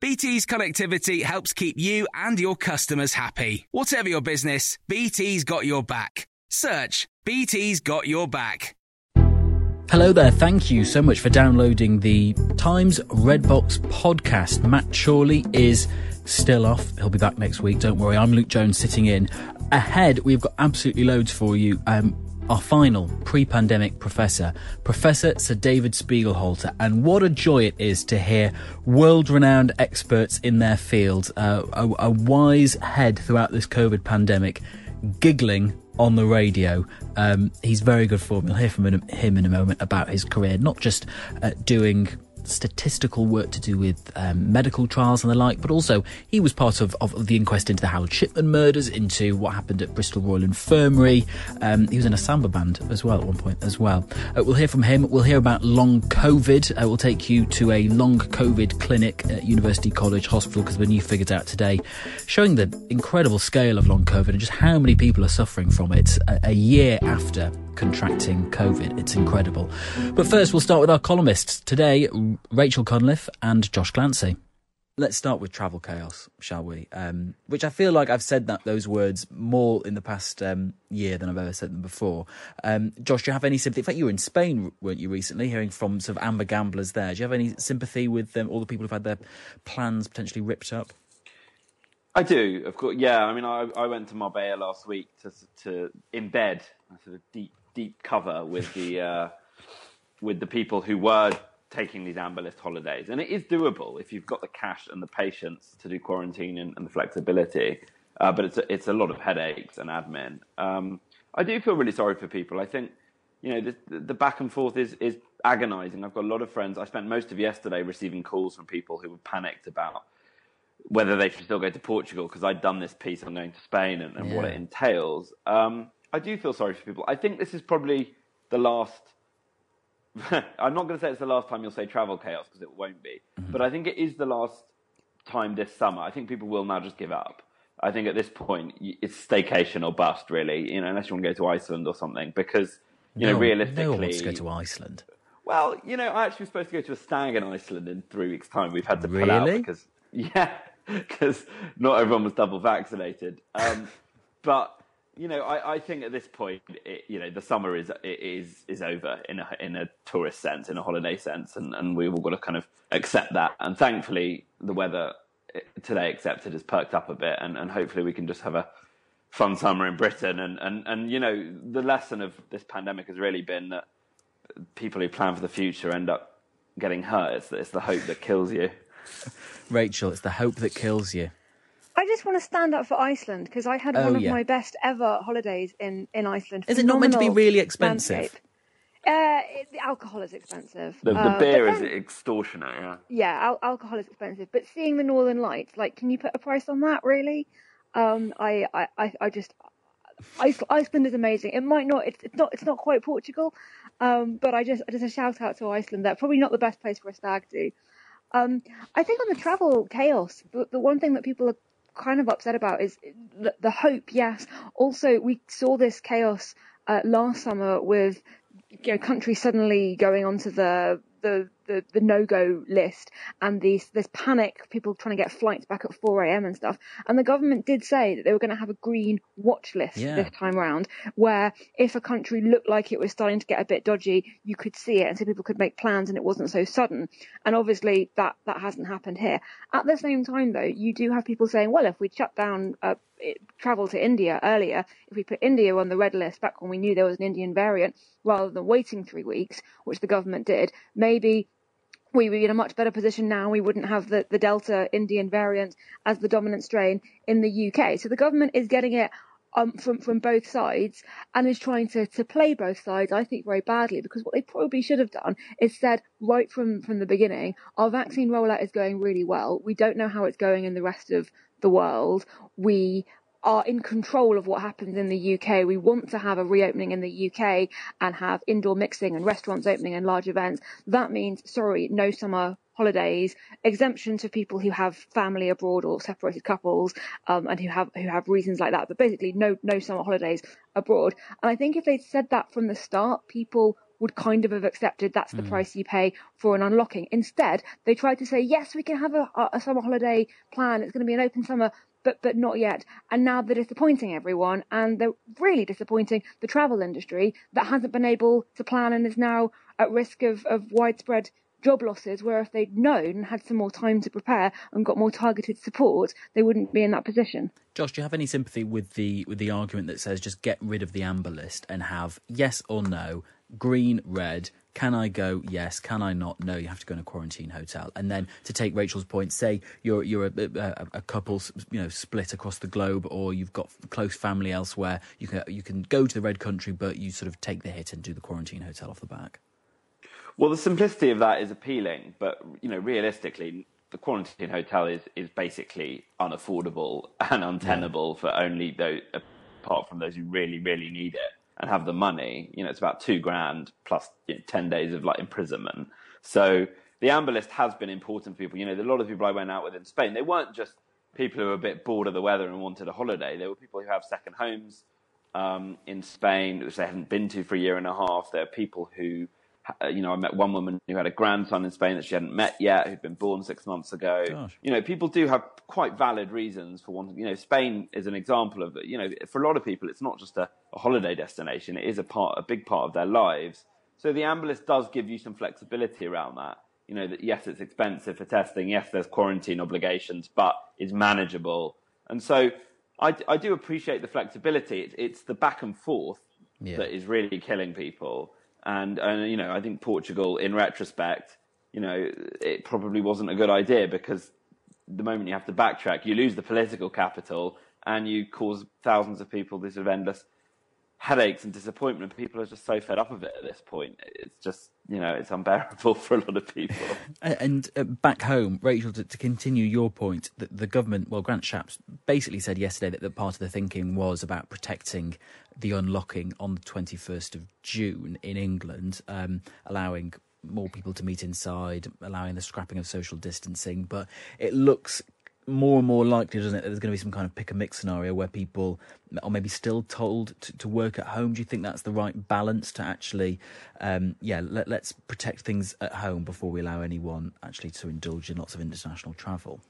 BT's connectivity helps keep you and your customers happy. Whatever your business, BT's got your back. Search BT's got your back. Hello there. Thank you so much for downloading the Times Redbox podcast. Matt Chorley is still off. He'll be back next week. Don't worry. I'm Luke Jones sitting in. Ahead, we've got absolutely loads for you. Um, our final pre-pandemic professor, Professor Sir David Spiegelhalter, and what a joy it is to hear world-renowned experts in their field, uh, a, a wise head throughout this COVID pandemic, giggling on the radio. Um, he's very good for me. We'll hear from him in a moment about his career, not just uh, doing statistical work to do with um, medical trials and the like, but also he was part of, of the inquest into the Harold Shipman murders, into what happened at Bristol Royal Infirmary. Um, he was in a samba band as well at one point as well. Uh, we'll hear from him. We'll hear about long COVID. Uh, we'll take you to a long COVID clinic at University College Hospital because the new figures out today showing the incredible scale of long COVID and just how many people are suffering from it a, a year after contracting COVID. It's incredible. But first, we'll start with our columnists. Today, Rachel Cunliffe and Josh Glancy. Let's start with travel chaos, shall we? Um, which I feel like I've said that those words more in the past um, year than I've ever said them before. Um, Josh, do you have any sympathy? In fact, you were in Spain, weren't you, recently, hearing from sort of amber gamblers there? Do you have any sympathy with them, all the people who've had their plans potentially ripped up? I do, of course. Yeah, I mean, I, I went to Marbella last week to to embed a sort of deep deep cover with the uh, with the people who were taking these amber list holidays, and it is doable if you've got the cash and the patience to do quarantine and, and the flexibility. Uh, but it's a, it's a lot of headaches and admin. Um, I do feel really sorry for people. I think you know the, the back and forth is is agonising. I've got a lot of friends. I spent most of yesterday receiving calls from people who were panicked about whether they should still go to Portugal because I'd done this piece on going to Spain and, and yeah. what it entails. Um, I do feel sorry for people. I think this is probably the last. I'm not going to say it's the last time you'll say travel chaos because it won't be, mm-hmm. but I think it is the last time this summer. I think people will now just give up. I think at this point it's staycation or bust, really. You know, unless you want to go to Iceland or something, because you no, know, realistically, no one wants to go to Iceland. Well, you know, I actually was supposed to go to a stag in Iceland in three weeks' time. We've had to pull really? out because yeah, because not everyone was double vaccinated. Um, but you know, I, I think at this point, it, you know, the summer is is is over in a in a tourist sense, in a holiday sense, and, and we've all got to kind of accept that. And thankfully, the weather eh, today accepted has perked up a bit, and, and hopefully we can just have a fun summer in Britain. And, and and you know, the lesson of this pandemic has really been that people who plan for the future end up getting hurt. It's, it's the hope that kills you. Rachel, it's the hope that kills you. I just want to stand up for Iceland because I had oh, one of yeah. my best ever holidays in, in Iceland. Is it not meant to be really expensive? Uh, it, the alcohol is expensive. The, the uh, beer then, is extortionate. Yeah. Yeah, al- alcohol is expensive, but seeing the Northern Lights, like, can you put a price on that? Really? Um, I, I, I, I just Iceland is amazing. It might not, it's, it's not, it's not quite Portugal, um, but I just, just a shout out to Iceland. That probably not the best place for a stag do. Um, I think on the travel chaos, the, the one thing that people are kind of upset about is the, the hope. Yes. Also, we saw this chaos uh, last summer with you know countries suddenly going onto the the the, the no go list and these this panic, people trying to get flights back at 4 a.m. and stuff. And the government did say that they were going to have a green watch list Yeah. this time round, where if a country looked like it was starting to get a bit dodgy, you could see it, and so people could make plans, and it wasn't so sudden. And obviously that that hasn't happened here. At the same time, though, you do have people saying, well, if we shut down. Uh, it, travel to India earlier, if we put India on the red list back when we knew there was an Indian variant, rather than waiting three weeks, which the government did, maybe we would be in a much better position now. We wouldn't have the, the Delta Indian variant as the dominant strain in the UK. So the government is getting it um, from from both sides and is trying to, to play both sides, I think, very badly because what they probably should have done is said right from, from the beginning, our vaccine rollout is going really well. We don't know how it's going in the rest of the world. We are in control of what happens in the UK. We want to have a reopening in the UK and have indoor mixing and restaurants opening and large events. That means, sorry, no summer holidays, exemption to people who have family abroad or separated couples, um, and who have who have reasons like that. But basically, no no summer holidays abroad. And I think if they'd said that from the start, people would kind of have accepted that's the price you pay for an unlocking. Instead, they tried to say, yes, we can have a, a summer holiday plan. It's going to be an open summer, but but not yet. And now they're disappointing everyone, and they're really disappointing the travel industry that hasn't been able to plan and is now at risk of, of widespread job losses. Where if they'd known and had some more time to prepare and got more targeted support, they wouldn't be in that position. Josh, do you have any sympathy with the with the argument that says just get rid of the amber list and have yes or no, green, red? Can I go? Yes. Can I not? No. You have to go in a quarantine hotel. And then to take Rachel's point, say you're you're a, a, a couple, you know, split across the globe, or you've got close family elsewhere. You can you can go to the red country, but you sort of take the hit and do the quarantine hotel off the back. Well, the simplicity of that is appealing, but you know, realistically, the quarantine hotel is is basically unaffordable and untenable for only those, apart from those who really, really need it and have the money. You know, it's about two grand plus you know, ten days of like imprisonment. So the amber list has been important for people. You know, a lot of people I went out with in Spain, they weren't just people who were a bit bored of the weather and wanted a holiday. They were people who have second homes um, in Spain, which they hadn't been to for a year and a half. There are people who, Uh, you know, I met one woman who had a grandson in Spain that she hadn't met yet, who'd been born six months ago. Gosh. You know, people do have quite valid reasons for wanting. You know, Spain is an example of. You know, for a lot of people, it's not just a, a holiday destination; it is a part, a big part of their lives. So the list does give you some flexibility around that. You know, that yes, it's expensive for testing. Yes, there's quarantine obligations, but it's manageable. And so I, I do appreciate the flexibility. It's, it's the back and forth Yeah. that is really killing people. And, and, you know, I think Portugal, in retrospect, you know, it probably wasn't a good idea because the moment you have to backtrack, you lose the political capital and you cause thousands of people this sort of endless headaches and disappointment. People are just so fed up of it at this point. It's just, you know, it's unbearable for a lot of people. And uh, back home, Rachel, to, to continue your point, that the government, well, Grant Shapps basically said yesterday that, that part of the thinking was about protecting the unlocking on the 21st of June in England, um, allowing more people to meet inside, allowing the scrapping of social distancing. But it looks more and more likely, doesn't it, that there's going to be some kind of pick a mix scenario where people are maybe still told to, to work at home. Do you think that's the right balance to actually, um, yeah, let, let's protect things at home before we allow anyone actually to indulge in lots of international travel?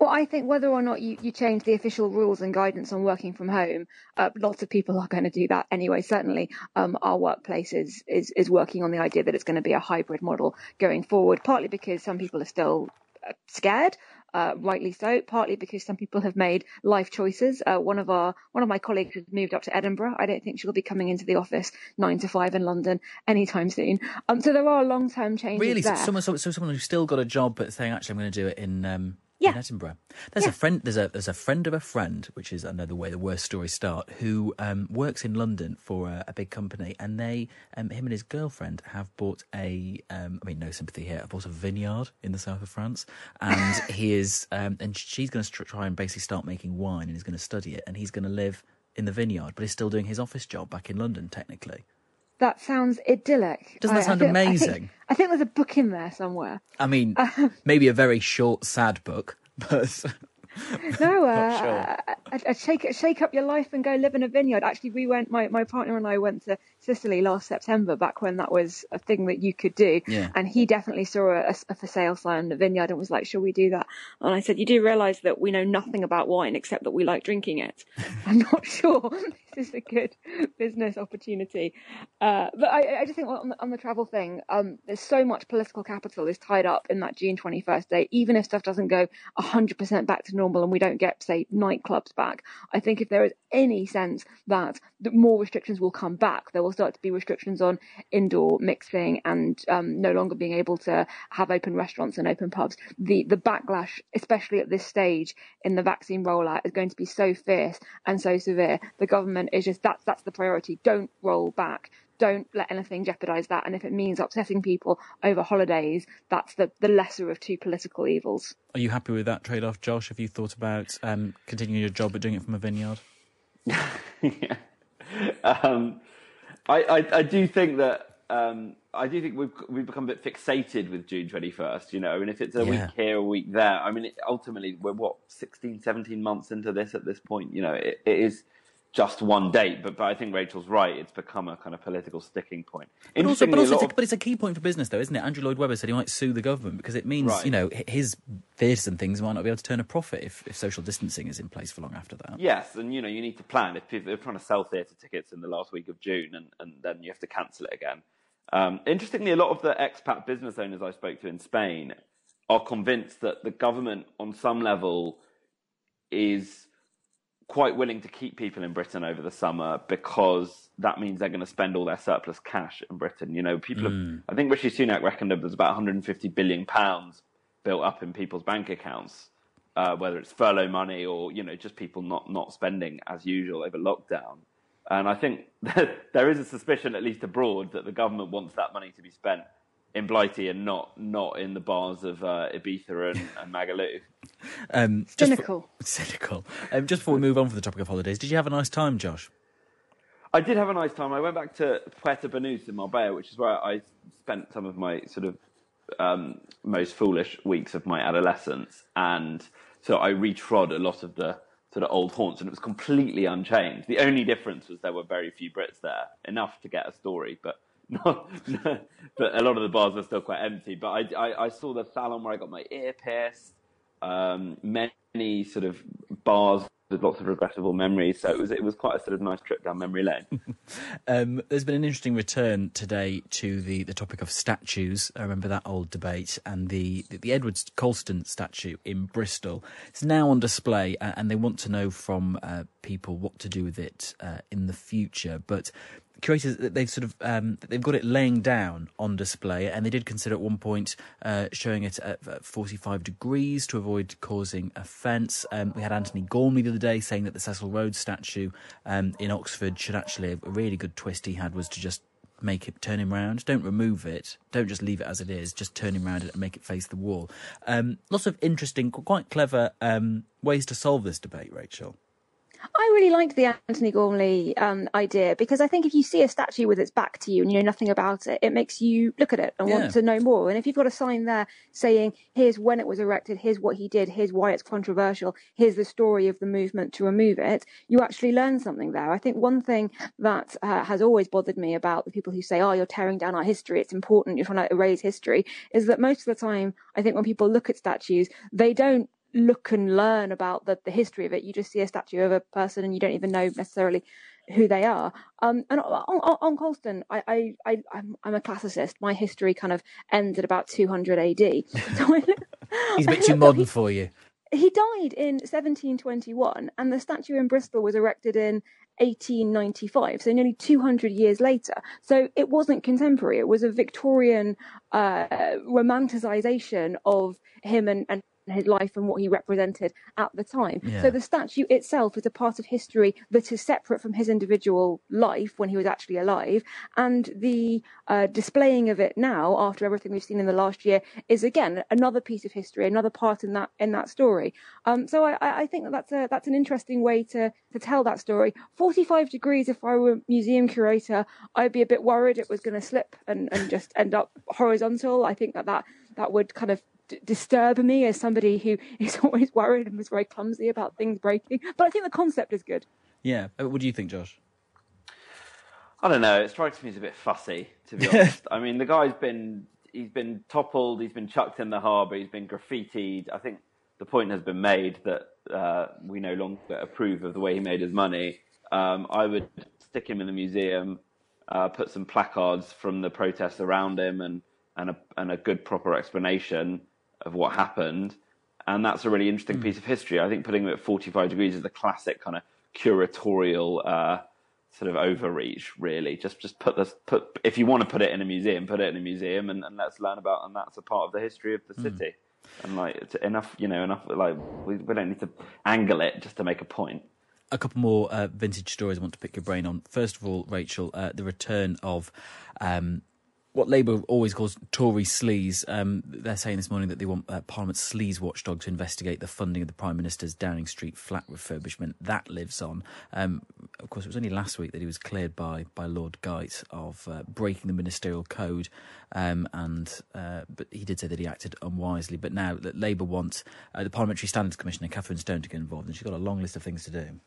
Well, I think whether or not you, you change the official rules and guidance on working from home, uh, lots of people are going to do that anyway. Certainly, um, our workplace is, is, is working on the idea that it's going to be a hybrid model going forward, partly because some people are still uh, scared. Uh, rightly so, partly because some people have made life choices. Uh, one of our, one of my colleagues has moved up to Edinburgh. I don't think she'll be coming into the office nine to five in London anytime soon. Um, so there are long-term changes Really? So there. someone, so, so someone who's still got a job but saying, actually, I'm going to do it in. Um, Yeah. In Edinburgh, there's a friend. There's a there's a friend of a friend, which is another way the worst stories start. Who um, works in London for a, a big company, and they, um, him and his girlfriend, have bought a. Um, I mean, no sympathy here. Have bought a vineyard in the south of France, and he is, um, and she's going to try and basically start making wine, and he's going to study it, and he's going to live in the vineyard, but he's still doing his office job back in London, technically. That sounds idyllic. Doesn't that I- I sound think- I think- amazing? I think there's a book in there somewhere. I mean, maybe a very short, sad book, but no, uh, sure. I'd, I'd shake shake up your life and go live in a vineyard. Actually, we went. My, my partner and I went to Sicily last September, back when that was a thing that you could do. Yeah. And he definitely saw a, a for sale sign in the vineyard and was like, "Shall we do that?" And I said, "You do realise that we know nothing about wine except that we like drinking it. I'm not sure this is a good business opportunity." Uh, but I, I, just think on the, on the travel thing, um, there's so much political capital is tied up in that June 21st date. Even if stuff doesn't go 100% back to normal and we don't get, say, nightclubs back, I think if there is any sense that more restrictions will come back, there will start to be restrictions on indoor mixing and um, no longer being able to have open restaurants and open pubs. The the backlash, especially at this stage in the vaccine rollout, is going to be so fierce and so severe. The government is just that's that's the priority. Don't roll back don't let anything jeopardize that. And if it means upsetting people over holidays, that's the, the lesser of two political evils. Are you happy with that trade off, Josh? Have you thought about um, continuing your job but doing it from a vineyard? yeah. Um, I, I, I, do think that um, I do think we've we've become a bit fixated with June 21st. You know, I mean, if it's a yeah. week here, a week there, I mean, it, ultimately we're what 16, 17 months into this at this point. You know, it, it is just one date. But but I think Rachel's right. It's become a kind of political sticking point. But also, but, also it's a, but it's a key point for business, though, isn't it? Andrew Lloyd Webber said he might sue the government because it means right. you know his theatres and things might not be able to turn a profit if, if social distancing is in place for long after that. Yes, and you know you need to plan if people are trying to sell theatre tickets in the last week of June, and, and then you have to cancel it again. Um, interestingly, a lot of the expat business owners I spoke to in Spain are convinced that the government, on some level, is quite willing to keep people in Britain over the summer because that means they're going to spend all their surplus cash in Britain. You know, people. Mm. Have, I think Rishi Sunak reckoned there's about 150 billion pounds built up in people's bank accounts, uh, whether it's furlough money or you know just people not not spending as usual over lockdown. And I think there is a suspicion, at least abroad, that the government wants that money to be spent in Blighty and not not in the bars of uh, Ibiza and, and Magaluf. Um, cynical. For, cynical. Um, just before we move on from the topic of holidays, did you have a nice time, Josh? I did have a nice time. I went back to Puerto Banús in Marbella, which is where I spent some of my sort of um, most foolish weeks of my adolescence, and so I retrod a lot of the sort of old haunts, and it was completely unchanged. The only difference was there were very few Brits there, enough to get a story, but no, no, but a lot of the bars are still quite empty. But I, I, I saw the salon where I got my ear pierced. Um, many sort of bars with lots of regrettable memories. So it was it was quite a sort of nice trip down memory lane. um, there's been an interesting return today to the, the topic of statues. I remember that old debate and the the, the Edward Colston statue in Bristol. It's now on display, uh, and they want to know from uh, people what to do with it uh, in the future. But curators they've sort of um, they've got it laying down on display, and they did consider at one point uh, showing it at 45 degrees to avoid causing offence. Um, we had Antony Gormley the other day saying that the Cecil Rhodes statue um, in Oxford should actually a really good twist he had was to just make it turn him round. Don't remove it. Don't just leave it as it is. Just turn him round and make it face the wall. Um, lots of interesting, quite clever um, ways to solve this debate, Rachel. I really liked the Antony Gormley um, idea because I think if you see a statue with its back to you and you know nothing about it, it makes you look at it and yeah. want to know more. And if you've got a sign there saying, here's when it was erected, here's what he did, here's why it's controversial, here's the story of the movement to remove it, you actually learn something there. I think one thing that uh, has always bothered me about the people who say, oh, you're tearing down our history, it's important, you're trying to erase history, is that most of the time, I think when people look at statues, they don't look and learn about the, the history of it. You just see a statue of a person and you don't even know necessarily who they are. Um, and on, on, on Colston, I, I, I, I'm, I'm a classicist. My history kind of ends at about 200 AD. So He's a bit too modern for you. He died in 1721, and the statue in Bristol was erected in 1895, so nearly 200 years later. So it wasn't contemporary. It was a Victorian uh, romanticization of him and, and his life and what he represented at the time. Yeah. So the statue itself is a part of history that is separate from his individual life when he was actually alive. And the uh, displaying of it now, after everything we've seen in the last year, is again another piece of history, another part in that in that story. Um, so I, I, think that that's a that's an interesting way to to tell that story. Forty five degrees. If I were a museum curator, I'd be a bit worried it was going to slip and and just end up horizontal. I think that that that would kind of d- disturb me as somebody who is always worried and was very clumsy about things breaking. But I think the concept is good. Yeah. Uh, what do you think, Josh? I don't know. It strikes me as a bit fussy, to be honest. I mean, the guy's been he's been toppled, he's been chucked in the harbour, he's been graffitied. I think the point has been made that uh, we no longer approve of the way he made his money. Um, I would stick him in the museum, uh, put some placards from the protests around him, and and a, and a good proper explanation of what happened. And that's a really interesting mm. piece of history. I think putting him at 45 degrees is the classic kind of curatorial uh, sort of overreach. Really, just just put this put if you want to put it in a museum, put it in a museum, and, and let's learn about. And that's a part of the history of the mm. city. And like enough, you know, enough. Like we, we don't need to angle it just to make a point a couple more uh, vintage stories I want to pick your brain on. First of all, Rachel, uh, the return of um, what Labour always calls Tory sleaze. Um, they're saying this morning that they want uh, Parliament's sleaze watchdog to investigate the funding of the Prime Minister's Downing Street flat refurbishment. That lives on. Um, of course, it was only last week that he was cleared by by Lord Geidt of uh, breaking the ministerial code, um, and uh, but he did say that he acted unwisely. But now that Labour wants uh, the Parliamentary Standards Commissioner Kathryn Stone to get involved, and she's got a long list of things to do.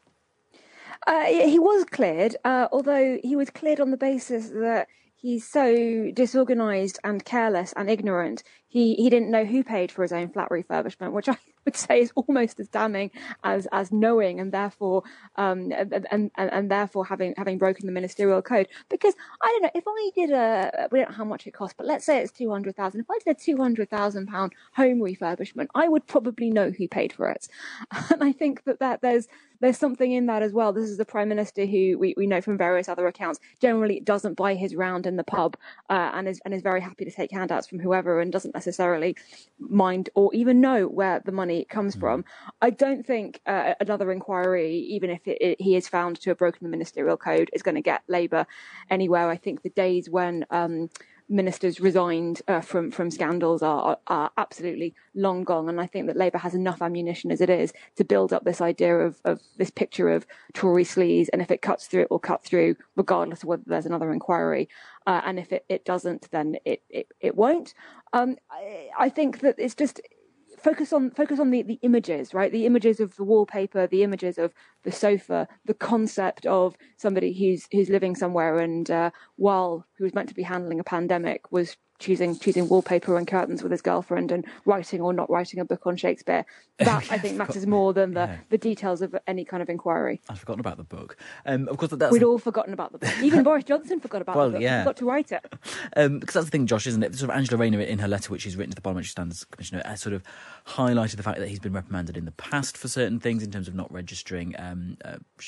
Uh, he was cleared, uh, although he was cleared on the basis that he's so disorganized and careless and ignorant. He he didn't know who paid for his own flat refurbishment, which I would say is almost as damning as as knowing and therefore um and and, and therefore having having broken the ministerial code. Because I don't know if I did a we don't know how much it costs, but let's say it's two hundred thousand. If I did a two hundred thousand pound home refurbishment, I would probably know who paid for it, and I think that that there's there's something in that as well. This is the prime minister who we, we know from various other accounts generally doesn't buy his round in the pub uh, and is and is very happy to take handouts from whoever and doesn't necessarily mind or even know where the money comes mm. from. I don't think uh, another inquiry, even if it, it, he is found to have broken the ministerial code, is going to get Labour anywhere. I think the days when um, ministers resigned uh, from from scandals are, are absolutely long gone, and I think that Labour has enough ammunition as it is to build up this idea of, of this picture of Tory sleaze, and if it cuts through, it will cut through, regardless of whether there's another inquiry, uh, and if it, it doesn't, then it it, it won't. Um, I, I think that it's just focus on focus on the, the images, right? The images of the wallpaper, the images of the sofa, the concept of somebody who's who's living somewhere and uh, while who was meant to be handling a pandemic was choosing choosing wallpaper and curtains with his girlfriend and writing or not writing a book on Shakespeare. That I think matters more than the, yeah. the details of any kind of inquiry. I've forgotten about the book. Um, of course, that's we'd all forgotten about the book. Even Boris Johnson forgot about well, the book. Yeah. He forgot to write it. Um, because that's the thing, Josh, isn't it? Sort of Angela Rayner in her letter, which she's written to the Parliamentary Standards Commissioner, has sort of highlighted the fact that he's been reprimanded in the past for certain things in terms of not registering um,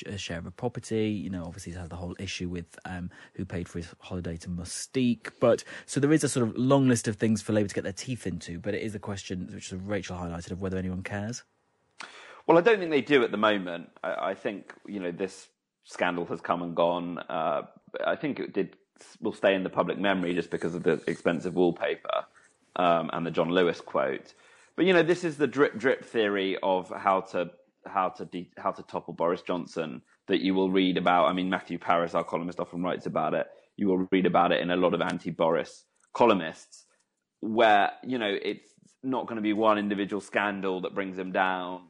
a share of a property. You know, obviously he's had the whole issue with um, who paid for his holiday to Mustique. But so there is a sort of long list of things for Labour to get their teeth into, but it is a question which Rachel highlighted of whether anyone cares. Well, I don't think they do at the moment. I, I think you know this scandal has come and gone. Uh, I think it did will stay in the public memory just because of the expensive wallpaper um, and the John Lewis quote. But you know, this is the drip drip theory of how to how to de- how to topple Boris Johnson that you will read about. I mean, Matthew Parris, our columnist, often writes about it. You will read about it in a lot of anti-Boris columnists where you know it's not going to be one individual scandal that brings him down.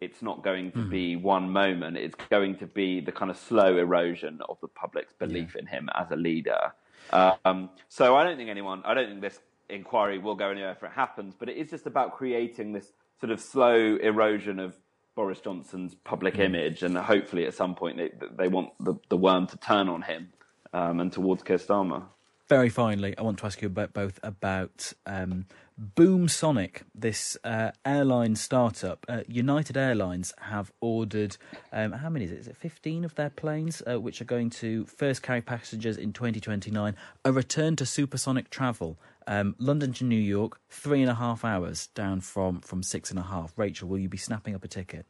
It's not going to mm. be one moment. It's going to be the kind of slow erosion of the public's belief yeah. in him as a leader. Um, so I don't think anyone, I don't think this inquiry will go anywhere if it happens, but it is just about creating this sort of slow erosion of Boris Johnson's public mm. image, and hopefully at some point they, they want the, the worm to turn on him um, and towards Keir Starmer very finally, I want to ask you about both about um, Boom Sonic, this uh, airline startup. Uh, United Airlines have ordered um, how many is it? Is it fifteen of their planes, uh, which are going to first carry passengers in 2029? A return to supersonic travel. Um, London to New York, three and a half hours down from from six and a half. Rachel, will you be snapping up a ticket?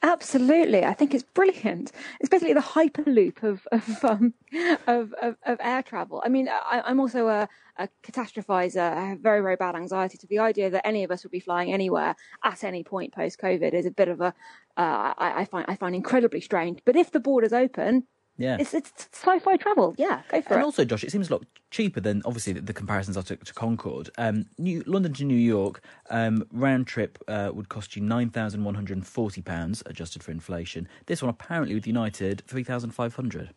Absolutely, I think it's brilliant. It's basically the hyperloop of of, um, of, of, of air travel. I mean, I, am also a, a catastrophizer. I have very very bad anxiety. To the idea that any of us would be flying anywhere at any point post COVID is a bit of a uh, I, I find I find incredibly strange. But if the borders open, Yeah. It's it's sci-fi travel. Yeah, go for and it. also, Josh, it seems a lot cheaper than obviously the, the comparisons are to, to Concorde. Um, New, London to New York um, round trip uh, would cost you nine thousand one hundred and forty pounds, adjusted for inflation. This one apparently with United three thousand five hundred.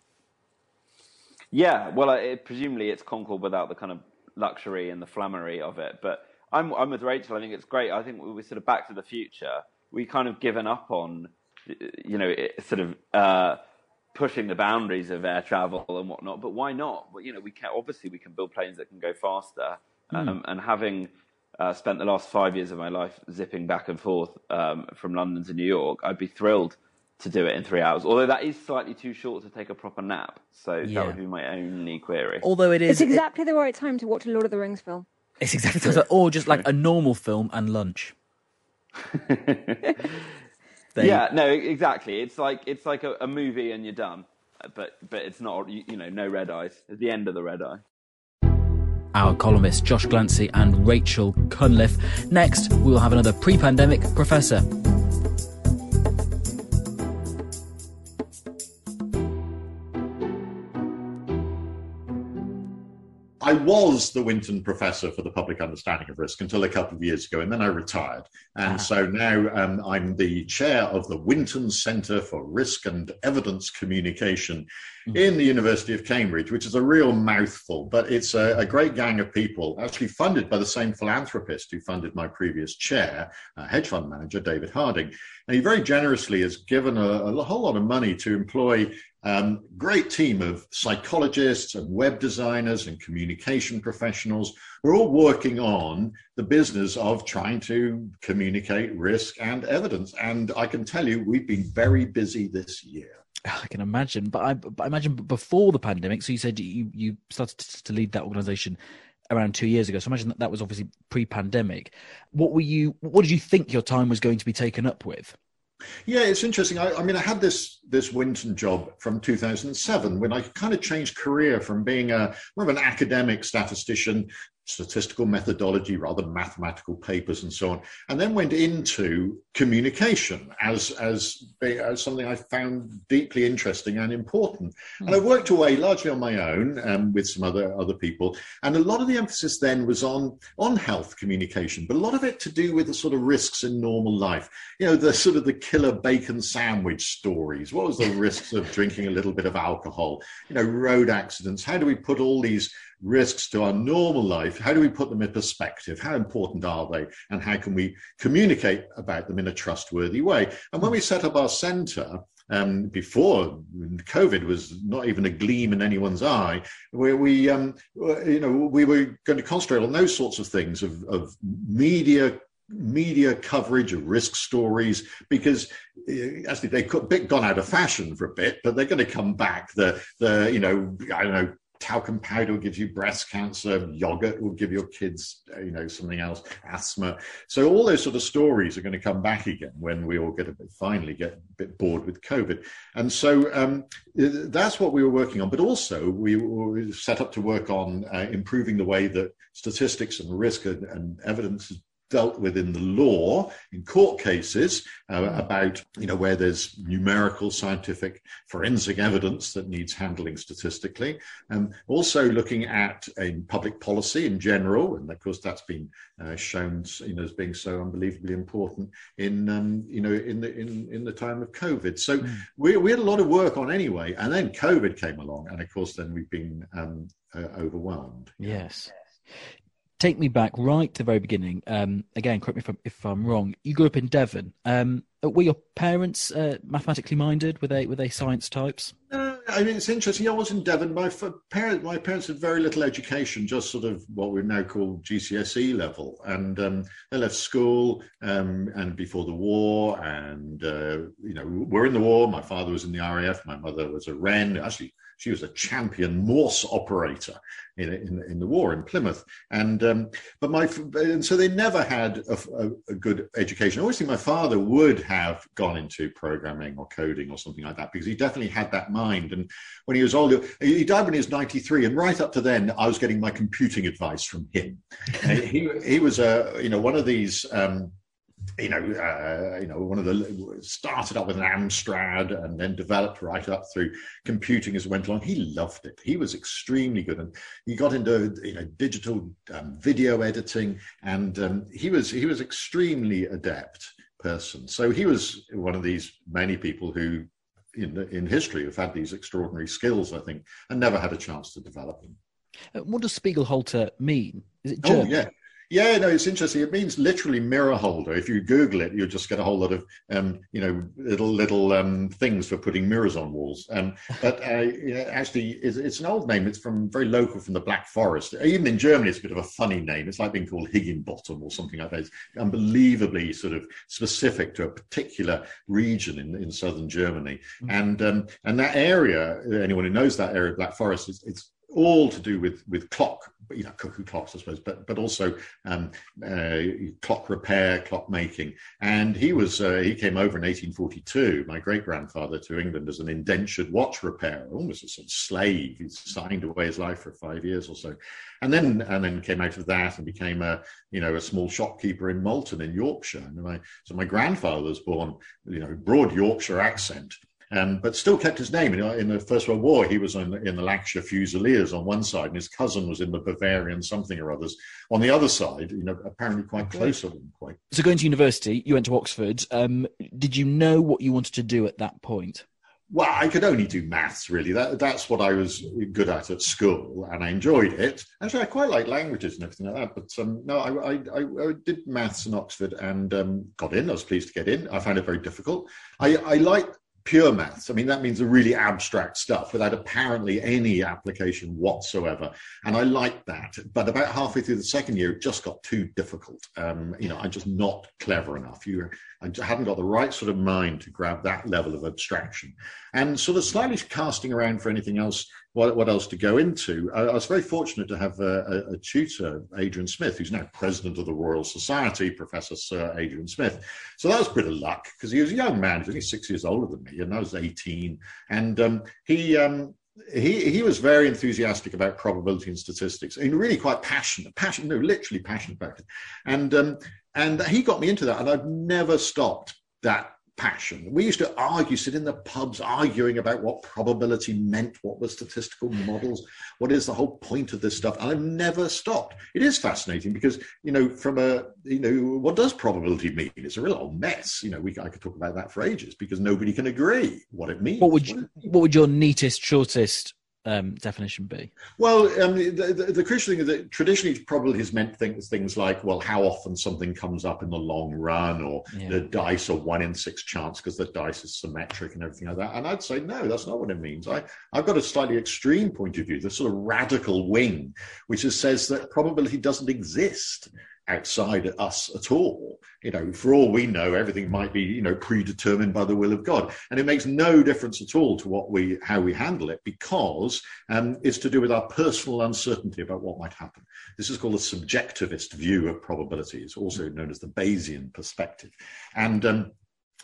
Yeah, well, it, presumably it's Concorde without the kind of luxury and the flammery of it. But I'm I'm with Rachel. I think it's great. I think we we're sort of Back to the Future. We kind of given up on, you know, it, sort of. Uh, pushing the boundaries of air travel and whatnot. But why not? Well, you know, we can obviously we can build planes that can go faster. Hmm. Um, and having uh, spent the last five years of my life zipping back and forth um, from London to New York, I'd be thrilled to do it in three hours. Although that is slightly too short to take a proper nap. So Yeah. that would be my only query. Although it is, It's exactly the right time to watch a Lord of the Rings film. it's exactly the- or just like a normal film and lunch. They- yeah, no, exactly. It's like it's like a, a movie and you're done. Uh, But but it's not. You, you know, no red eyes. At the end of the red eye. our columnists Josh Glancy and Rachel Cunliffe. Next, we will have another pre pandemic professor. I was the Winton Professor for the Public Understanding of Risk until a couple of years ago, and then I retired. And so now um, I'm the chair of the Winton Centre for Risk and Evidence Communication in the University of Cambridge, which is a real mouthful, but it's a, a great gang of people, actually funded by the same philanthropist who funded my previous chair, uh, hedge fund manager David Harding. And he very generously has given a, a whole lot of money to employ um, great team of psychologists and web designers and communication professionals. We're all working on the business of trying to communicate risk and evidence. And I can tell you, we've been very busy this year. I can imagine, but I, but I imagine before the pandemic. So you said you you started to lead that organisation around two years ago. So imagine that that was obviously pre-pandemic. What were you? What did you think your time was going to be taken up with? Yeah, it's interesting. I, I mean, I had this this Winton job from 2007 when I kind of changed career from being a more of an academic statistician, statistical methodology, rather mathematical papers and so on, and then went into communication as as, as something I found deeply interesting and important. And I worked away largely on my own um, with some other other people, and a lot of the emphasis then was on on health communication, but a lot of it to do with the sort of risks in normal life. You know, the sort of the killer bacon sandwich stories. What was the risks of drinking a little bit of alcohol? You know, road accidents. How do we put all these risks to our normal life? How do we put them in perspective? How important are they? And how can we communicate about them in a trustworthy way? And when we set up our centre, um, before COVID was not even a gleam in anyone's eye, where we, um, you know, we were going to concentrate on those sorts of things of, of media media coverage of risk stories because uh, actually they've gone out of fashion for a bit, but they're going to come back. The the you know I don't know talcum powder will give you breast cancer, yogurt will give your kids uh, you know something else, asthma. So all those sort of stories are going to come back again when we all get a bit finally get a bit bored with COVID, and so um, that's what we were working on. But also we were set up to work on uh, improving the way that statistics and risk and, and evidence is dealt with in the law in court cases uh, about you know where there's numerical scientific forensic evidence that needs handling statistically and also looking at in public policy in general and of course that's been uh, shown you know as being so unbelievably important in um, you know in the in, in the time of covid. So we, we had a lot of work on anyway and then covid came along and of course then we've been um, uh, overwhelmed. Yes. Take me back right to the very beginning. Um, again, correct me if I'm, if I'm wrong. You grew up in Devon. Um, were your parents uh, mathematically minded? Were they were they science types? Uh, I mean, it's interesting. I was in Devon. My f- parent, my parents had very little education, just sort of what we now call GCSE level, and um, they left school um, and before the war, and uh, you know, we're in the war. My father was in the RAF. My mother was a Wren. Actually, she was a champion Morse operator in in, in the war in Plymouth, and um, but my and so they never had a, a, a good education. I always think my father would have gone into programming or coding or something like that because he definitely had that mind. And when he was older, he died when he was 93, and right up to then, I was getting my computing advice from him. He he was a you know one of these. Um, you know, uh, you know, one of the started up with an Amstrad and then developed right up through computing as it went along. He loved it. He was extremely good, and he got into you know digital um, video editing, and um, he was he was extremely adept person. So he was one of these many people who, in in history, have had these extraordinary skills, I think, and never had a chance to develop them. Uh, what does Spiegelhalter mean? Is it German? Oh yeah, yeah, no, it's interesting. It means literally mirror holder. If you Google it, you'll just get a whole lot of, um, you know, little little um, things for putting mirrors on walls. Um, but uh, you know, actually, it's, it's, an old name. It's from very local from the Black Forest. Even in Germany, it's a bit of a funny name. It's like being called Higginbottom or something like that. It's unbelievably sort of specific to a particular region in, in southern Germany. Mm-hmm. And um, and that area, anyone who knows that area of Black Forest, it's, it's all to do with with clock you know, cuckoo clocks, I suppose, but but also um, uh, clock repair, clock making. And he was uh, he came over in 1842, my great grandfather, to England as an indentured watch repairer, almost a sort of slave. He signed away his life for five years or so, and then and then came out of that and became a you know a small shopkeeper in Malton in Yorkshire. And my, so my grandfather was born, you know, broad Yorkshire accent um, but still kept his name. In, the First World War, he was in, in, the Lancashire Fusiliers on one side, and his cousin was in the Bavarian something or others on the other side. You know, apparently quite close to them. Quite. So, going to university, you went to Oxford. Um, did you know what you wanted to do at that point? Well, I could only do maths, really. That, that's what I was good at at school, and I enjoyed it. Actually, I quite like languages and everything like that. But um, no, I, I, I, did maths in Oxford and um, got in. I was pleased to get in. I found it very difficult. I, I like pure maths. I mean, that means the really abstract stuff without apparently any application whatsoever. And I liked that. But about halfway through the second year, it just got too difficult. Um, you know, I'm just not clever enough. You, I hadn't got the right sort of mind to grab that level of abstraction. And sort of slightly casting around for anything else what, what else to go into. I, I was very fortunate to have a, a, a, tutor, Adrian Smith, who's now president of the Royal Society, Professor Sir Adrian Smith. So that was a bit of luck because he was a young man. He's only six years older than me, and I was 18. And um, he, um, he he was very enthusiastic about probability and statistics and really quite passionate, passionate, no, literally passionate about it. And um, and he got me into that, and I've never stopped that passion. We used to argue, sit in the pubs arguing about what probability meant, what were statistical models, what is the whole point of this stuff. And I've never stopped. It is fascinating because, you know, from a, you know, what does probability mean? It's a real old mess. You know, we, I could talk about that for ages because nobody can agree what it means. What would, you, what would your neatest, shortest um, definition be? Well, um, the, the, the, crucial thing is that traditionally probably has meant things, things like, well, how often something comes up in the long run, or yeah. the dice are one in six chance because the dice is symmetric and everything like that. And I'd say, no, that's not what it means. I, I've got a slightly extreme point of view, the sort of radical wing, which is, says that probability doesn't exist outside us at all. You know, for all we know, everything might be, you know, predetermined by the will of God. And it makes no difference at all to what we, how we handle it because um, it's to do with our personal uncertainty about what might happen. This is called a subjectivist view of probability. It's also known as the Bayesian perspective. And um,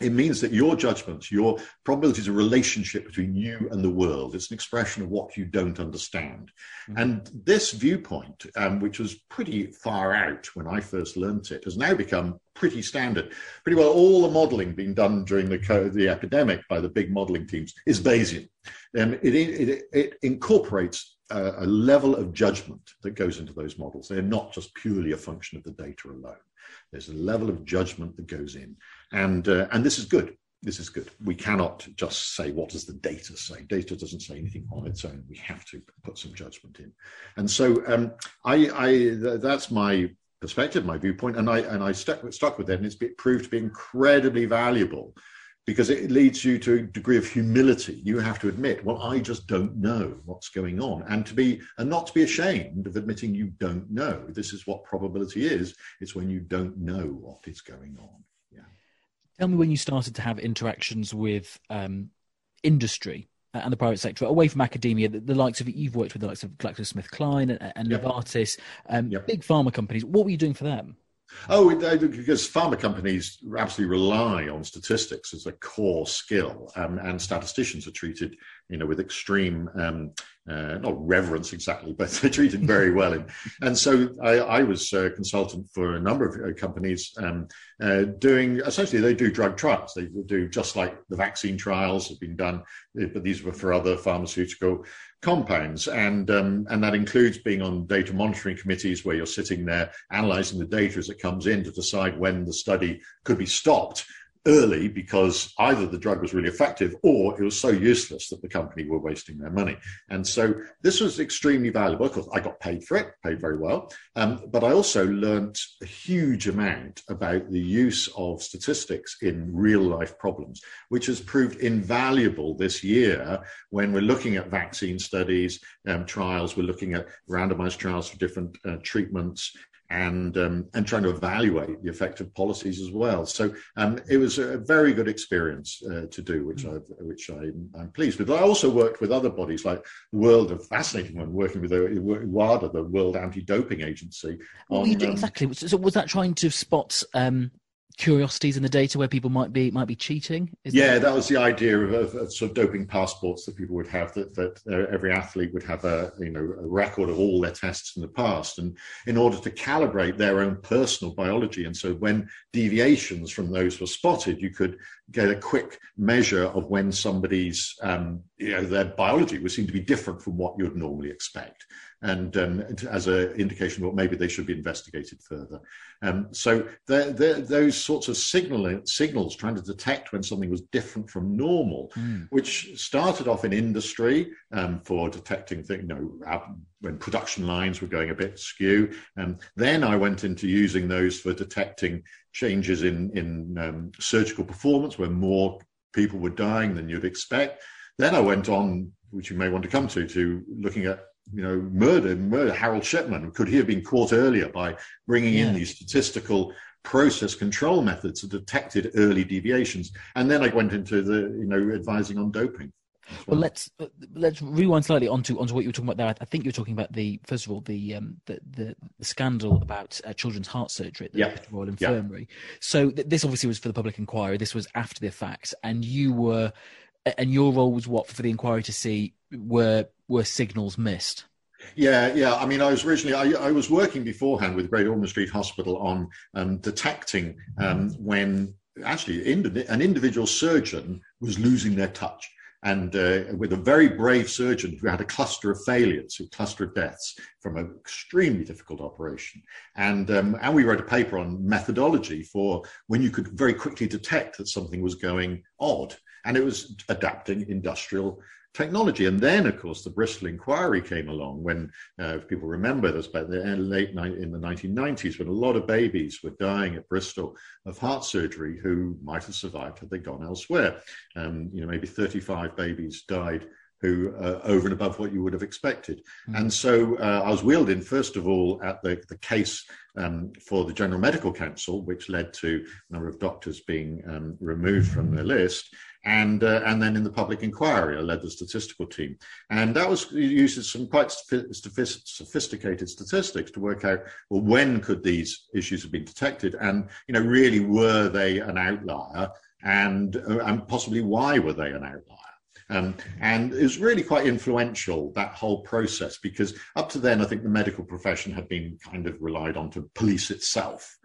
it means that your judgment, your probability is a relationship between you and the world. It's an expression of what you don't understand. Mm-hmm. And this viewpoint, um, which was pretty far out when I first learnt it, has now become pretty standard. Pretty well all the modeling being done during the, the epidemic by the big modeling teams is Bayesian. Um, it, it, it incorporates a, a level of judgment that goes into those models. They're not just purely a function of the data alone. There's a level of judgment that goes in. And, uh, and this is good. This is good. We cannot just say, what does the data say? Data doesn't say anything on its own. We have to put some judgment in. And so um, I, I, that's my perspective, my viewpoint, and I, and I stuck, stuck with it, and it's proved to be incredibly valuable because it leads you to a degree of humility. You have to admit, well, I just don't know what's going on, and to be and not to be ashamed of admitting you don't know. This is what probability is. It's when you don't know what is going on. Yeah. Tell me when you started to have interactions with um, industry and the private sector, away from academia, the, the, likes of you've worked with the likes of GlaxoSmithKline and, and yep. Novartis, um, yep. big pharma companies. What were you doing for them? Oh, because pharma companies absolutely rely on statistics as a core skill, um, and statisticians are treated, you know, with extreme um, uh, not reverence exactly, but they're treated very well. In, and so I, I was a consultant for a number of uh, companies um, uh, doing essentially they do drug trials. They do just like the vaccine trials have been done, but these were for other pharmaceutical compounds, and um, and that includes being on data monitoring committees where you're sitting there analysing the data as it comes in to decide when the study could be stopped early because either the drug was really effective or it was so useless that the company were wasting their money. And so this was extremely valuable. Of course, I got paid for it, paid very well. Um, but I also learnt a huge amount about the use of statistics in real life problems, which has proved invaluable this year when we're looking at vaccine studies, um, trials, we're looking at randomized trials for different uh, treatments and um, and trying to evaluate the effect of policies as well. So um, it was a very good experience uh, to do, which I which I, am pleased with. I also worked with other bodies like the World, a fascinating one, working with the WADA, the World Anti-Doping Agency. On, um, exactly. So was that trying to spot um, curiosities in the data where people might be might be cheating? Is yeah, that... that... was the idea of, of, of, sort of doping passports that people would have. That that uh, every athlete would have a you know a record of all their tests in the past, and in order to calibrate their own personal biology, and so when deviations from those were spotted, you could get a quick measure of when somebody's um, you know their biology would seem to be different from what you'd normally expect and um, as an indication that maybe they should be investigated further. Um, so they're, they're, those sorts of signal, signals trying to detect when something was different from normal, mm. which started off in industry um, for detecting things, you know, when production lines were going a bit skew. And then I went into using those for detecting changes in, in um, surgical performance where more people were dying than you'd expect. Then I went on, which you may want to come to, to looking at you know, murder, murder Harold Shipman. Could he have been caught earlier by bringing yeah. in these statistical process control methods that detected early deviations? And then I went into the, you know, advising on doping. Well, let's uh, let's rewind slightly onto onto what you were talking about there. I think you were talking about the first of all the um, the, the, the scandal about uh, children's heart surgery at the yep. Royal Infirmary. Yep. So th- this obviously was for the public inquiry. This was after the fact, and you were and your role was what for the inquiry to see were were signals missed? Yeah, yeah. I mean, I was originally I, I was working beforehand with Great Ormond Street Hospital on um, detecting um, when actually an individual surgeon was losing their touch. And uh, with a very brave surgeon who had a cluster of failures, a cluster of deaths from an extremely difficult operation. And, um, and we wrote a paper on methodology for when you could very quickly detect that something was going odd. And it was adapting industrial technology. And then, of course, the Bristol inquiry came along when, uh, if people remember this, back the late in the 1990s, when a lot of babies were dying at Bristol of heart surgery who might have survived had they gone elsewhere. Um, you know, maybe 35 babies died who uh, over and above what you would have expected. Mm. And so uh, I was wheeled in, first of all, at the, the case um, for the General Medical Council, which led to a number of doctors being um, removed from the list and uh, and then in the public inquiry, I led the statistical team, and that was used some quite sophisticated statistics to work out well when could these issues have been detected, and you know really were they an outlier, and uh, and possibly why were they an outlier. Um, and it was really quite influential that whole process because up to then I think the medical profession had been kind of relied on to police itself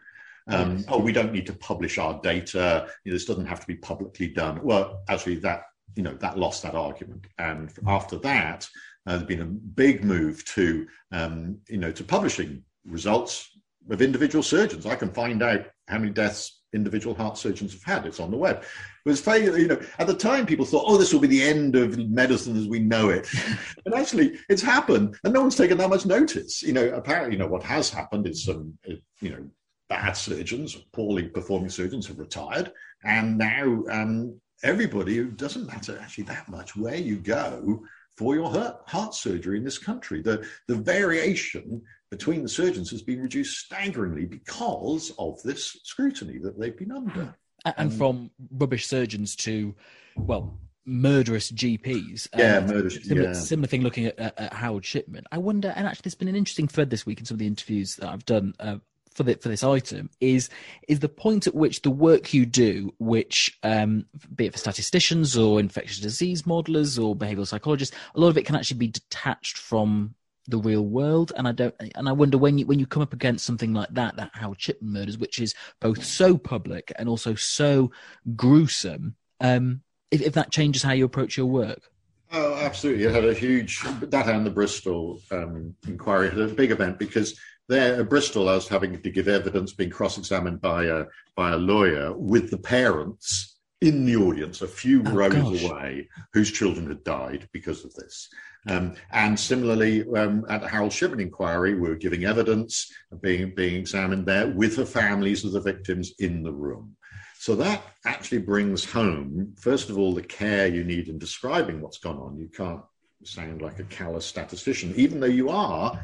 um, oh, we don't need to publish our data. You know, this doesn't have to be publicly done. Well, actually, that you know that lost that argument. And after that, uh, there's been a big move to um, you know to publishing results of individual surgeons. I can find out how many deaths individual heart surgeons have had. It's on the web. It was you know, at the time people thought, oh, this will be the end of medicine as we know it. but actually, it's happened, and no one's taken that much notice. You know, apparently, you know, what has happened is some, you know, bad surgeons, poorly performing surgeons have retired, and now um, everybody, it doesn't matter actually that much where you go for your heart, heart surgery in this country. The, the variation between the surgeons has been reduced staggeringly because of this scrutiny that they've been under. And um, from rubbish surgeons to, well, murderous GPs. Yeah, um, murderous. Similar, yeah. similar thing looking at, at, at, Harold Shipman. I wonder, and actually, there's been an interesting thread this week in some of the interviews that I've done uh, for the, for this item is is the point at which the work you do, which um, be it for statisticians or infectious disease modelers or behavioral psychologists, a lot of it can actually be detached from the real world. And I don't, and I wonder when you when you come up against something like that, that Harold Shipman murders, which is both so public and also so gruesome, um, if, if that changes how you approach your work. Oh, absolutely! It had a huge that and the Bristol um, inquiry had a big event because there at Bristol, I was having to give evidence, being cross-examined by a by a lawyer with the parents in the audience, a few oh, rows gosh. away, whose children had died because of this. Um, and similarly, um, at the Harold Shipman inquiry, we were giving evidence, being being examined there with the families of the victims in the room. So that actually brings home, first of all, the care you need in describing what's gone on. You can't sound like a callous statistician, even though you are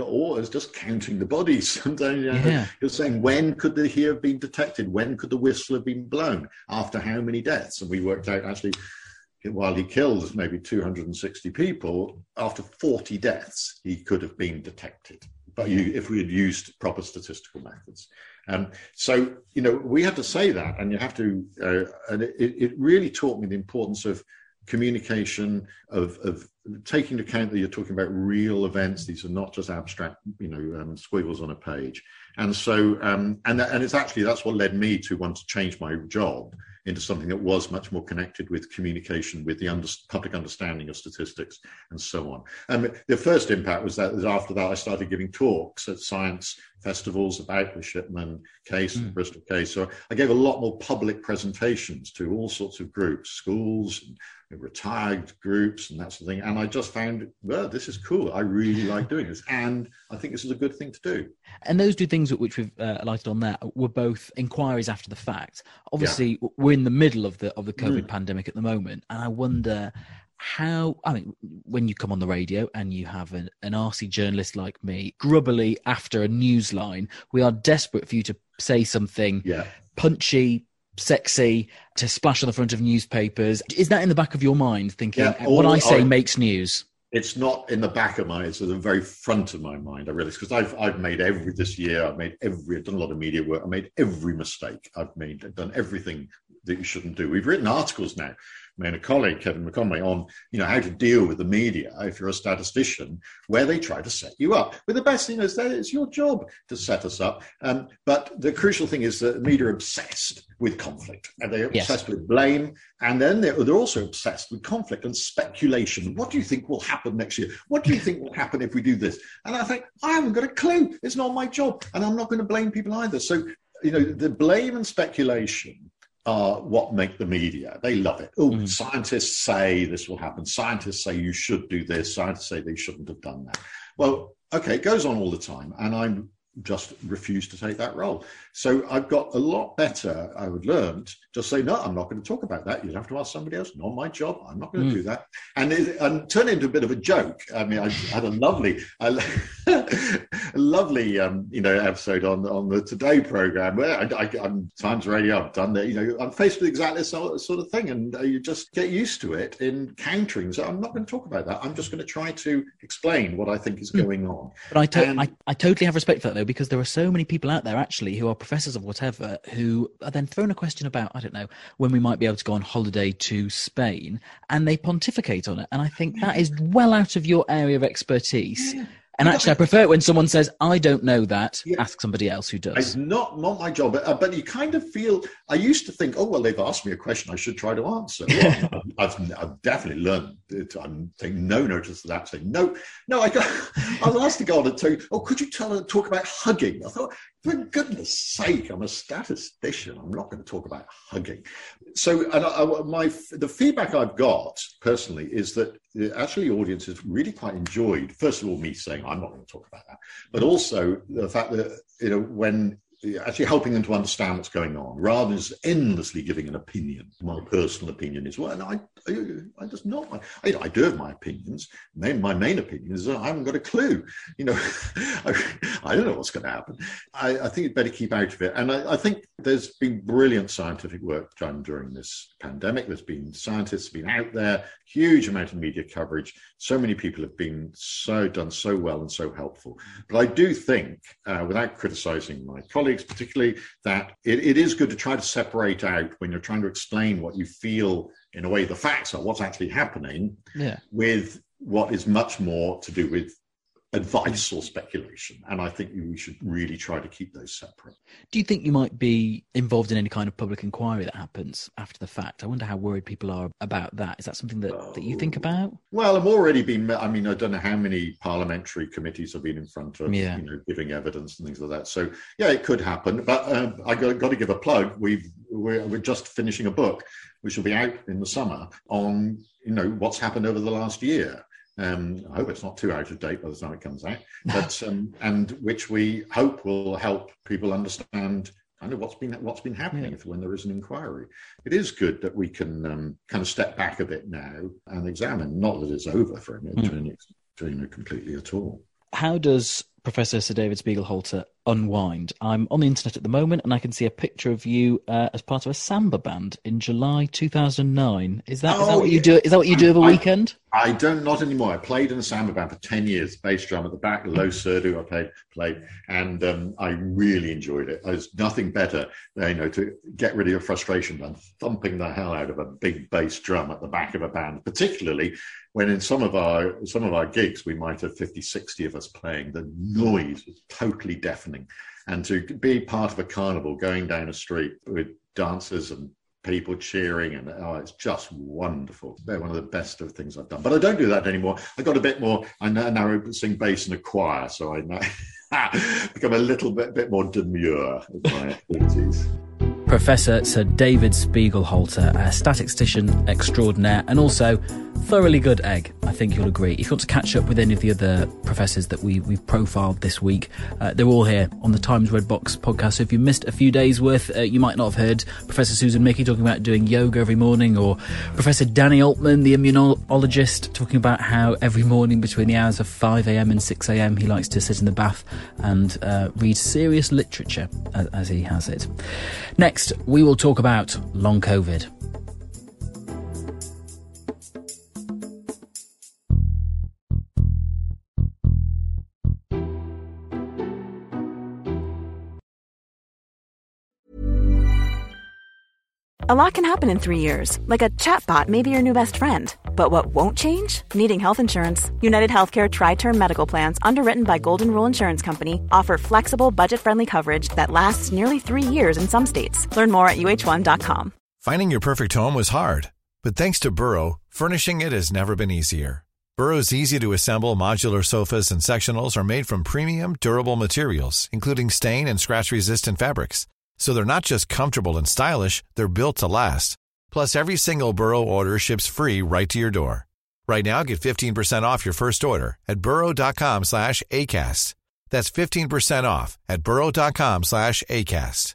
or as just counting the bodies. Sometimes you know, yeah. you're saying, when could the here have been detected? When could the whistle have been blown? After how many deaths? And we worked out actually, while he killed maybe 260 people, after 40 deaths, he could have been detected. But you, if we had used proper statistical methods. Um, so, you know, we had to say that, and you have to, uh, and it, it really taught me the importance of communication of, of taking into account that you're talking about real events these are not just abstract you know um, squiggles on a page and so um, and and it's actually that's what led me to want to change my job into something that was much more connected with communication, with the under, public understanding of statistics, and so on. And the first impact was that, after that I started giving talks at science festivals about the Shipman case, mm. the Bristol case. So I gave a lot more public presentations to all sorts of groups, schools, retired groups, and that sort of thing. And I just found, well, this is cool. I really like doing this, and I think this is a good thing to do. And those two things which we've uh, alighted on there were both inquiries after the fact. Obviously, yeah. we're in the middle of the of the COVID mm. pandemic at the moment, and I wonder how i mean when you come on the radio and you have an, an rc journalist like me grubbily after a news line we are desperate for you to say something yeah. punchy sexy to splash on the front of newspapers. Is that in the back of your mind thinking yeah, all, what i say I, makes news? It's not in the back of my it's at the very front of my mind i realize because i've i've made every this year i've made every i've done a lot of media work i made every mistake i've made I've done everything that you shouldn't do. We've written articles now me and a colleague, Kevin McConway, on you know how to deal with the media if you're a statistician, where they try to set you up. But the best thing is that it's your job to set us up. Um, but the crucial thing is that the media are obsessed with conflict, and they're obsessed with blame, and then they're, they're also obsessed with conflict and speculation. What do you think will happen next year? What do you think will happen if we do this? And I think I haven't got a clue. It's not my job, and I'm not going to blame people either. So you know the blame and speculation are what make the media. They love it. Oh, mm. scientists say this will happen. Scientists say you should do this. Scientists say they shouldn't have done that. Well, okay, it goes on all the time. And I'm just refused to take that role. So I've got a lot better, I would learn, just say, no, I'm not going to talk about that. You'll have to ask somebody else. Not my job. I'm not going to mm. do that. And, it, and turn it into a bit of a joke. I mean, I had a lovely, a lovely, um, you know, episode on, on the Today program where I, am Times Radio, I've done that, you know, I'm faced with exactly this sort of thing. And uh, you just get used to it in countering. So I'm not going to talk about that. I'm just going to try to explain what I think is mm. going on. But I, to- and, I, I totally have respect for that though, because there are so many people out there actually who are professors of whatever who are then thrown a question about, I don't know, when we might be able to go on holiday to Spain and they pontificate on it. And I think that is well out of your area of expertise. And actually, I prefer it when someone says, "I don't know that." Yeah. Ask somebody else who does. It's not not my job, but, uh, but you kind of feel. I used to think, "Oh well, they've asked me a question, I should try to answer." Well, I've, I've, definitely learned. It. I'm taking no notice of that. Saying no, no. I got. I was asked to go on and tell you. Oh, could you tell talk about hugging? I thought for goodness sake, I'm a statistician. I'm not going to talk about hugging. So, and I, my the feedback I've got personally is that uh, actually audiences really quite enjoyed. First of all, me saying I'm not going to talk about that, but also the fact that you know when actually helping them to understand what's going on rather than just endlessly giving an opinion. My personal opinion is, well, I, I, I just not. I, I, do have my opinions. My, main opinion is I haven't got a clue. You know, I, don't know what's going to happen. I, I think you'd better keep out of it. And I, think there's been brilliant scientific work done during this pandemic. There's been scientists been out there, huge amount of media coverage. So many people have been so done so well and so helpful. But I do think, uh, without criticizing my colleagues particularly, that it, it is good to try to separate out when you're trying to explain what you feel in a way the facts are what's actually happening yeah. with what is much more to do with advice or speculation. And I think we should really try to keep those separate. Do you think you might be involved in any kind of public inquiry that happens after the fact? I wonder how worried people are about that. Is that something that, oh, that you think about? Well, I've already been, I mean, I don't know how many parliamentary committees have been in front of, yeah. you know, giving evidence and things like that. So, yeah, it could happen. But uh, I got, got to give a plug. We've, we're, we're just finishing a book, which will be out in the summer on, you know, what's happened over the last year. Um, I hope it's not too out of date by the time it comes out, but um, and which we hope will help people understand kind of what's been what's been happening yeah. when there is an inquiry. It is good that we can um, kind of step back a bit now and examine. Not that it's over for him, mm. to, you know, completely at all. How does Professor Sir David Spiegelhalter unwind. I'm on the internet at the moment and I can see a picture of you uh, as part of a samba band in July 2009. Is that, oh, is that what yeah. you do? Is that what you do over a weekend? I don't, not anymore. I played in a samba band for 10 years, bass drum at the back, low surdo I played, played and um, I really enjoyed it. There's nothing better, you know, to get rid of your frustration than thumping the hell out of a big bass drum at the back of a band, particularly when in some of our some of our gigs we might have 50 60 of us playing the noise was totally deafening and to be part of a carnival going down a street with dancers and people cheering and oh it's just wonderful. They're one of the best of things i've done. But i don't do that anymore. I got a bit more i now sing bass in a choir so i become a little bit, bit more demure with my activities Professor Sir David Spiegelhalter, a statistician extraordinaire, and also thoroughly good egg. I think you'll agree. If you want to catch up with any of the other professors that we, we've profiled this week, uh, they're all here on the Times Red Box podcast. So if you missed a few days worth, uh, you might not have heard Professor Susan Michie talking about doing yoga every morning, or Professor Danny Altmann, the immunologist, talking about how every morning between the hours of 5am and 6am he likes to sit in the bath and uh, read serious literature, as, as he has it. Next, we will talk about long COVID. A lot can happen in three years, like a chatbot may be your new best friend. But what won't change? Needing health insurance. United Healthcare Tri Term Medical Plans, underwritten by Golden Rule Insurance Company, offer flexible, budget friendly coverage that lasts nearly three years in some states. Learn more at uh1.com. Finding your perfect home was hard, but thanks to Burrow, furnishing it has never been easier. Burrow's easy to assemble modular sofas and sectionals are made from premium, durable materials, including stain and scratch resistant fabrics. So they're not just comfortable and stylish, they're built to last. Plus, every single Burrow order ships free right to your door. Right now, get 15% off your first order at burrow.com slash ACAST. That's 15% off at burrow.com slash ACAST.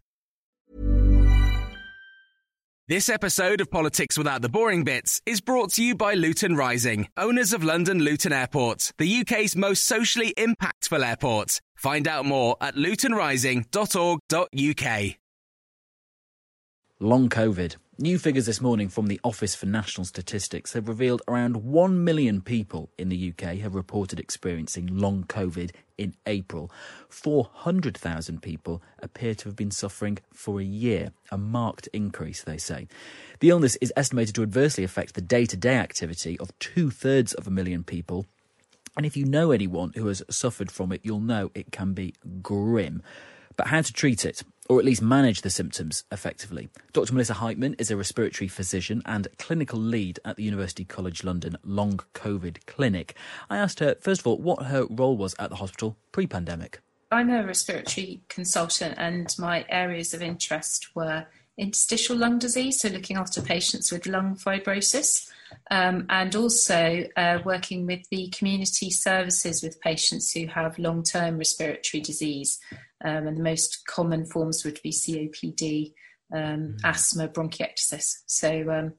This episode of Politics Without the Boring Bits is brought to you by Luton Rising, owners of London Luton Airport, the UK's most socially impactful airport. Find out more at lutonrising.org.uk. Long COVID. New figures this morning from the Office for National Statistics have revealed around 1 million people in the UK have reported experiencing long COVID in April. 400,000 people appear to have been suffering for a year, a marked increase, they say. The illness is estimated to adversely affect the day to day activity of two thirds of a million people. And if you know anyone who has suffered from it, you'll know it can be grim. But how to treat it? or at least manage the symptoms effectively. Dr. Melissa Heightman is a respiratory physician and clinical lead at the University College London Long COVID Clinic. I asked her, first of all, what her role was at the hospital pre pandemic. I'm a respiratory consultant, and my areas of interest were interstitial lung disease, so looking after patients with lung fibrosis, um, and also uh, working with the community services with patients who have long term respiratory disease. Um, and the most common forms would be COPD, um, mm. asthma, bronchiectasis. So, um,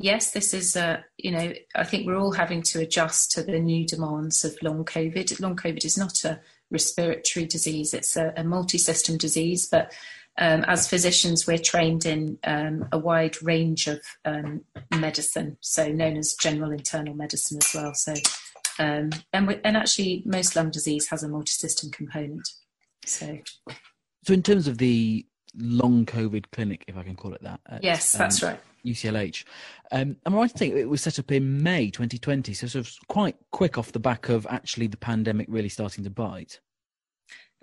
yes, this is, uh, you know, I think we're all having to adjust to the new demands of long COVID. Long COVID is not a respiratory disease, it's a, a multi system disease, but um, as physicians, we're trained in um, a wide range of um, medicine, so known as general internal medicine as well. So, um, and, we, and actually, most lung disease has a multi-system component. So, so in terms of the long COVID clinic, if I can call it that, at, yes, that's um, right. UCLH. Um, am I right to think it was set up in May 2020? So, sort of quite quick off the back of actually the pandemic really starting to bite.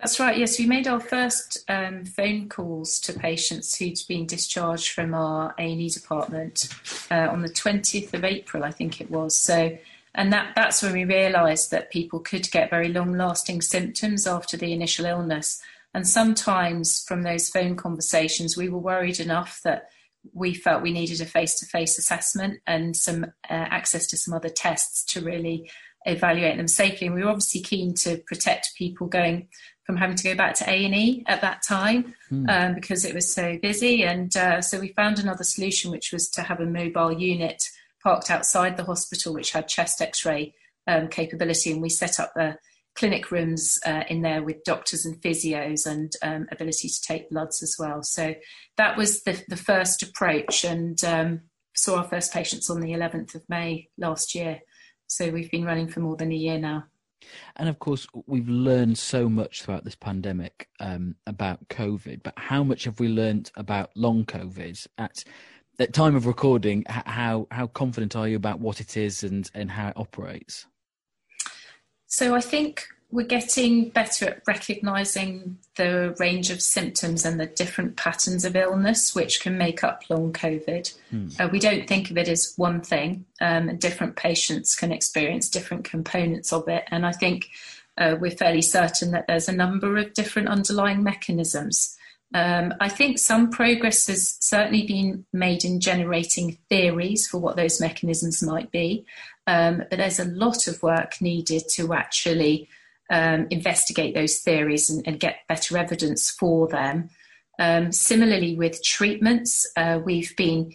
That's right. Yes, we made our first um, phone calls to patients who'd been discharged from our A&E department uh, on the 20th of April, I think it was. So, and that that's when we realised that people could get very long-lasting symptoms after the initial illness. And sometimes from those phone conversations, we were worried enough that we felt we needed a face-to-face assessment and some uh, access to some other tests to really evaluate them safely. And we were obviously keen to protect people going from having to go back to A&E at that time mm. um, because it was so busy. And uh, so we found another solution, which was to have a mobile unit parked outside the hospital, which had chest x-ray um, capability. And we set up the clinic rooms uh, in there with doctors and physios and um, ability to take bloods as well. So that was the, the first approach and um, saw our first patients on the 11th of May last year. So we've been running for more than a year now. And of course, we've learned so much throughout this pandemic um, about COVID. But how much have we learned about long COVID at at time of recording? How how confident are you about what it is and and how it operates? So I think we're getting better at recognizing the range of symptoms and the different patterns of illness which can make up long COVID. Hmm. Uh, we don't think of it as one thing, um, and different patients can experience different components of it. And I think uh, we're fairly certain that there's a number of different underlying mechanisms. Um, I think some progress has certainly been made in generating theories for what those mechanisms might be, um, but there's a lot of work needed to actually um, investigate those theories and, and, get better evidence for them. Um, similarly, with treatments, uh, we've been,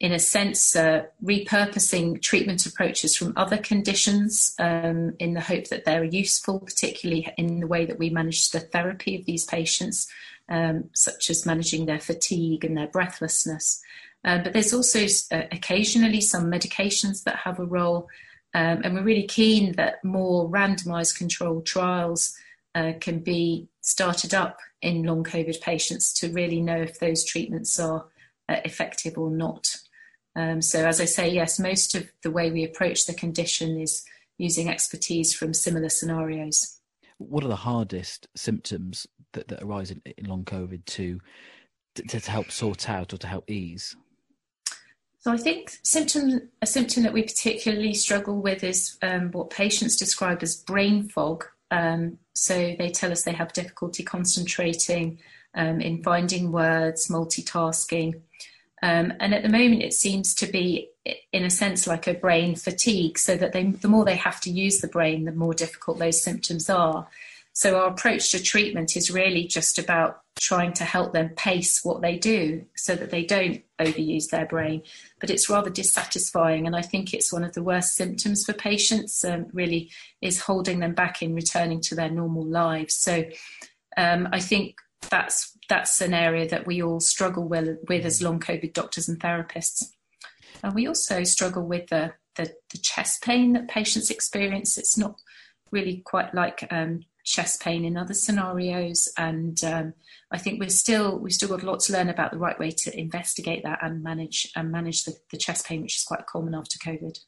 in a sense, uh, repurposing treatment approaches from other conditions um, in the hope that they're useful, particularly in the way that we manage the therapy of these patients, um, such as managing their fatigue and their breathlessness. Uh, but there's also uh, occasionally some medications that have a role um, and we're really keen that more randomized controlled trials uh, can be started up in long COVID patients to really know if those treatments are uh, effective or not. Um, so, as I say, yes, most of the way we approach the condition is using expertise from similar scenarios. What are the hardest symptoms that, that arise in, in long COVID to, to, to help sort out or to help ease? So I think symptom a symptom that we particularly struggle with is um, what patients describe as brain fog. Um, so they tell us they have difficulty concentrating, um, in finding words, multitasking, um, and at the moment it seems to be, in a sense, like a brain fatigue. So that they, the more they have to use the brain, the more difficult those symptoms are. So our approach to treatment is really just about trying to help them pace what they do so that they don't overuse their brain. But it's rather dissatisfying, and I think it's one of the worst symptoms for patients. Um, really, is holding them back in returning to their normal lives. So um, I think that's that's an area that we all struggle with, with as long COVID doctors and therapists. And we also struggle with the, the, the chest pain that patients experience. It's not really quite like um, chest pain in other scenarios. And um, I think we're still we've still got a lot to learn about the right way to investigate that and manage and manage the, the chest pain, which is quite common after COVID.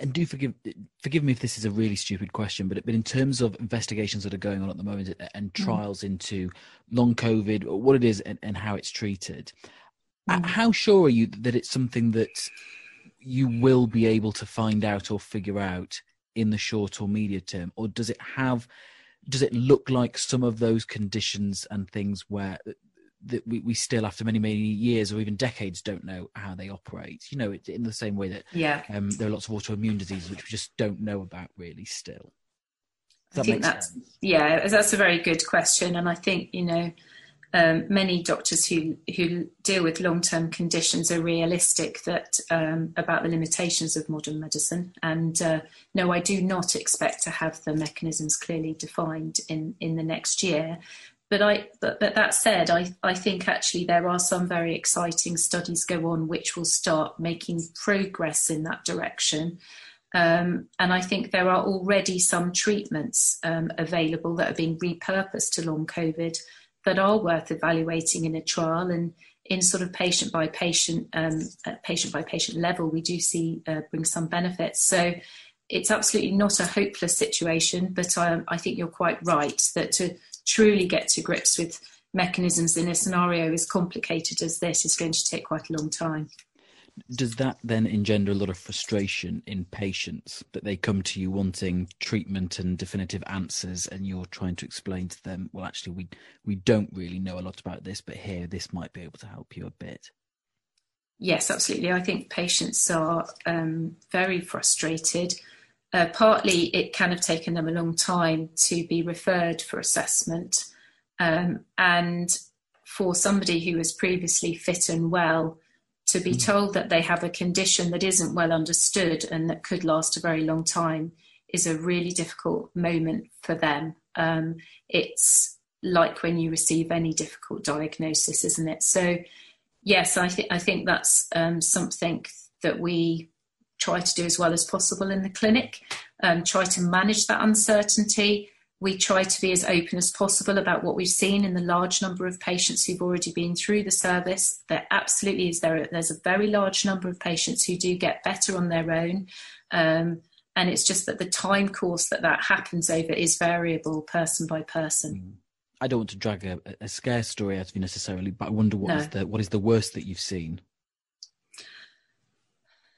And do forgive forgive me if this is a really stupid question, but but in terms of investigations that are going on at the moment and mm. trials mm. into long COVID, what it is and, and how it's treated, mm. how sure are you that it's something that you will be able to find out or figure out in the short or media term, or does it have? Does it look like some of those conditions and things where that we, we still after many many years or even decades don't know how they operate you know it, in the same way that yeah um, there are lots of autoimmune diseases which we just don't know about really still Does I think that's sense? yeah that's a very good question and I think you know um, many doctors who who deal with long term conditions are realistic that um, about the limitations of modern medicine. And uh, no, I do not expect to have the mechanisms clearly defined in in the next year. But I but, but that said, I, I think actually there are some very exciting studies go on which will start making progress in that direction. Um, and I think there are already some treatments um, available that are being repurposed to long COVID that are worth evaluating in a trial. And in sort of patient by patient um, patient by patient level we do see uh, bring some benefits. So it's absolutely not a hopeless situation but um, I think you're quite right that to truly get to grips with mechanisms in a scenario as complicated as this is going to take quite a long time does that then engender a lot of frustration in patients that they come to you wanting treatment and definitive answers and you're trying to explain to them well actually we we don't really know a lot about this but here this might be able to help you a bit yes absolutely. I think patients are um, very frustrated. Uh, partly it can have taken them a long time to be referred for assessment um, and for somebody who was previously fit and well to be mm. told that they have a condition that isn't well understood and that could last a very long time is a really difficult moment for them. Um, it's like when you receive any difficult diagnosis, isn't it? So, yes, I think I think that's um, something that we try to do as well as possible in the clinic. Um, try to manage that uncertainty we try to be as open as possible about what we've seen in the large number of patients who've already been through the service. There absolutely is there. There's a very large number of patients who do get better on their own, um, and it's just that the time course that that happens over is variable person by person. Mm. I don't want to drag a, a scare story out of you necessarily, but I wonder what no. is the what is the worst that you've seen.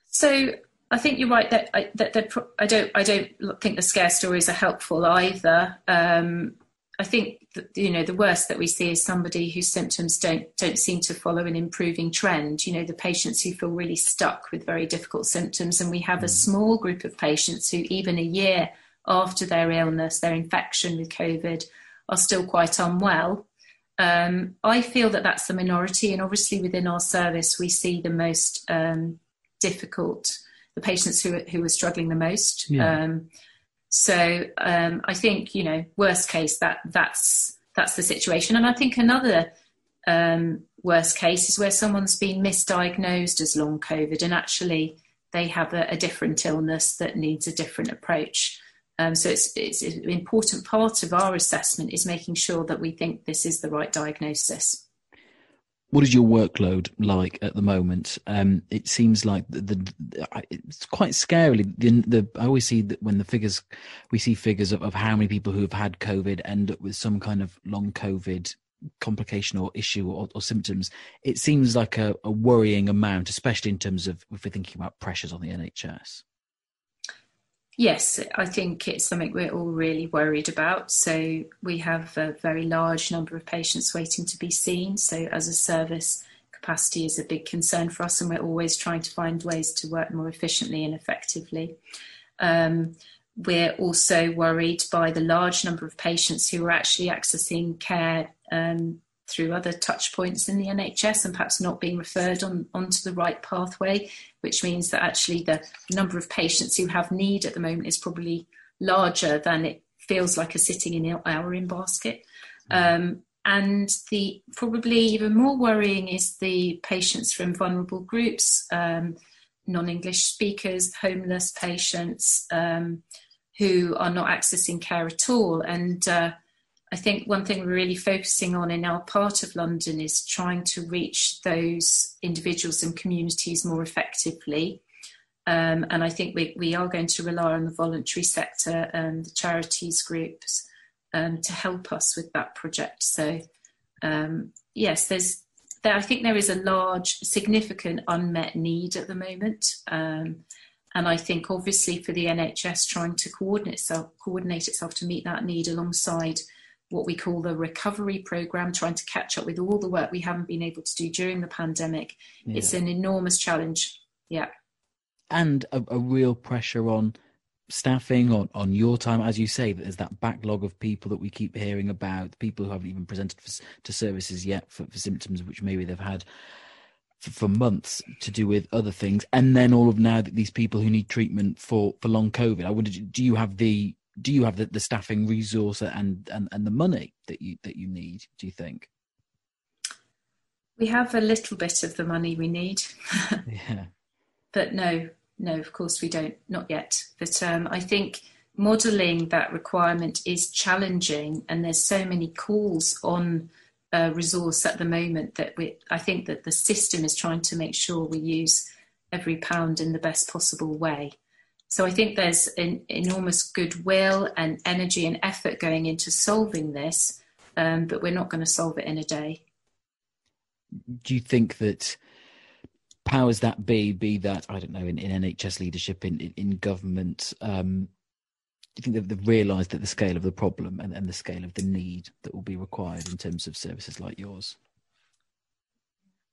So I think you're right that I, that, that I don't I don't think the scare stories are helpful either. Um, I think that, you know the worst that we see is somebody whose symptoms don't don't seem to follow an improving trend. You know the patients who feel really stuck with very difficult symptoms, and we have a mm. small group of patients who even a year after their illness, their infection with COVID, are still quite unwell. Um, I feel that that's the minority, and obviously within our service we see the most um, difficult the patients who who were struggling the most. Yeah. Um, so um, I think you know, worst case that that's that's the situation, and I think another um, worst case is where someone's been misdiagnosed as long COVID, and actually they have a, a different illness that needs a different approach. Um, so it's, it's an important part of our assessment is making sure that we think this is the right diagnosis what is your workload like at the moment? Um, it seems like the, the, it's quite scarily. The, the, I always see that when the figures we see figures of, of how many people who have had COVID end up with some kind of long COVID complication or issue or, or symptoms. It seems like a, a worrying amount, especially in terms of if we're thinking about pressures on the NHS. Yes, I think it's something we're all really worried about. So we have a very large number of patients waiting to be seen. So as a service, capacity is a big concern for us, and we're always trying to find ways to work more efficiently and effectively. Um, we're also worried by the large number of patients who are actually accessing care um, through other touch points in the NHS and perhaps not being referred on onto the right pathway, which means that actually the number of patients who have need at the moment is probably larger than it feels like a sitting in our in basket. Um, and the probably even more worrying is the patients from vulnerable groups, um, non-English speakers, homeless patients um, who are not accessing care at all. And uh, I think one thing we're really focusing on in our part of London is trying to reach those individuals and communities more effectively. Um, and I think we, we are going to rely on the voluntary sector and the charities groups um, to help us with that project. So, um, yes, there's there, I think there is a large, significant unmet need at the moment. Um, and I think, obviously, for the NHS trying to coordinate itself, coordinate itself to meet that need alongside what we call the recovery program, trying to catch up with all the work we haven't been able to do during the pandemic. Yeah. It's an enormous challenge. Yeah. And a, a, real pressure on staffing, on, on your time, as you say, there's that backlog of people that we keep hearing about, people who haven't even presented for, to services yet for, for symptoms which maybe they've had for, for, months to do with other things, and then all of now that these people who need treatment for for long COVID. I wonder, do you have the do you have the, the staffing resource and, and and the money that you that you need? Do you think? We have a little bit of the money we need. yeah. But no, no, of course we don't, not yet. But um, I think modelling that requirement is challenging, and there's so many calls on uh, resource at the moment that we, I think that the system is trying to make sure we use every pound in the best possible way. So I think there's an enormous goodwill and energy and effort going into solving this, um, but we're not going to solve it in a day. Do you think that powers that be, be that I don't know, in, in NHS leadership, in in, in government, um, do you think they've, they've realised that the scale of the problem and, and the scale of the need that will be required in terms of services like yours?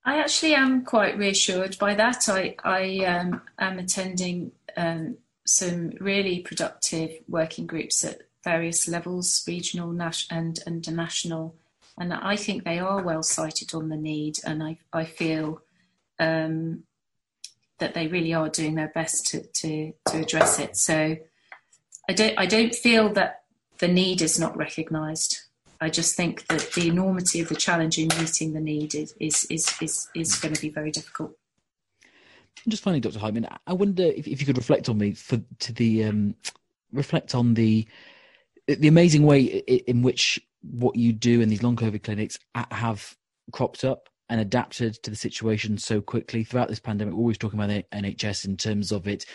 I actually am quite reassured by that. I, I um, am attending um, some really productive working groups at various levels, regional national, and, and national, and I think they are well sighted on the need, and I, I feel um, that they really are doing their best to, to, to address it. So I don't I don't feel that the need is not recognised. I just think that the enormity of the challenge in meeting the need is is is is, is going to be very difficult. Just finally, Dr. Heightman, I wonder if, if you could reflect on me for to the um, reflect on the the amazing way in which what you do in these long COVID clinics have cropped up and adapted to the situation so quickly throughout this pandemic. We're always talking about the NHS in terms of it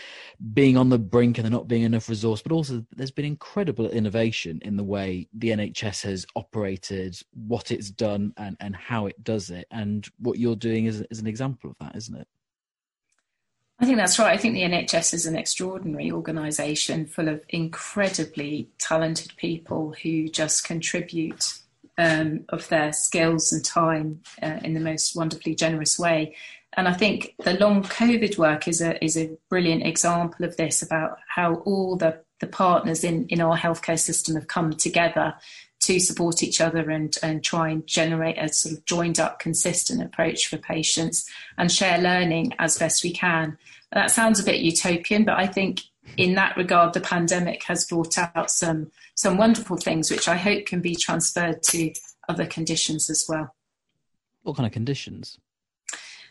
being on the brink and there not being enough resource, but also there's been incredible innovation in the way the NHS has operated, what it's done, and, and how it does it. And what you're doing is, is an example of that, isn't it? I think that's right. I think the NHS is an extraordinary organisation full of incredibly talented people who just contribute um, of their skills and time uh, in the most wonderfully generous way. And I think the long COVID work is a is a brilliant example of this about how all the, the partners in, in our healthcare system have come together to support each other and, and try and generate a sort of joined up, consistent approach for patients and share learning as best we can. That sounds a bit utopian, but I think in that regard, the pandemic has brought out some some wonderful things, which I hope can be transferred to other conditions as well. What kind of conditions?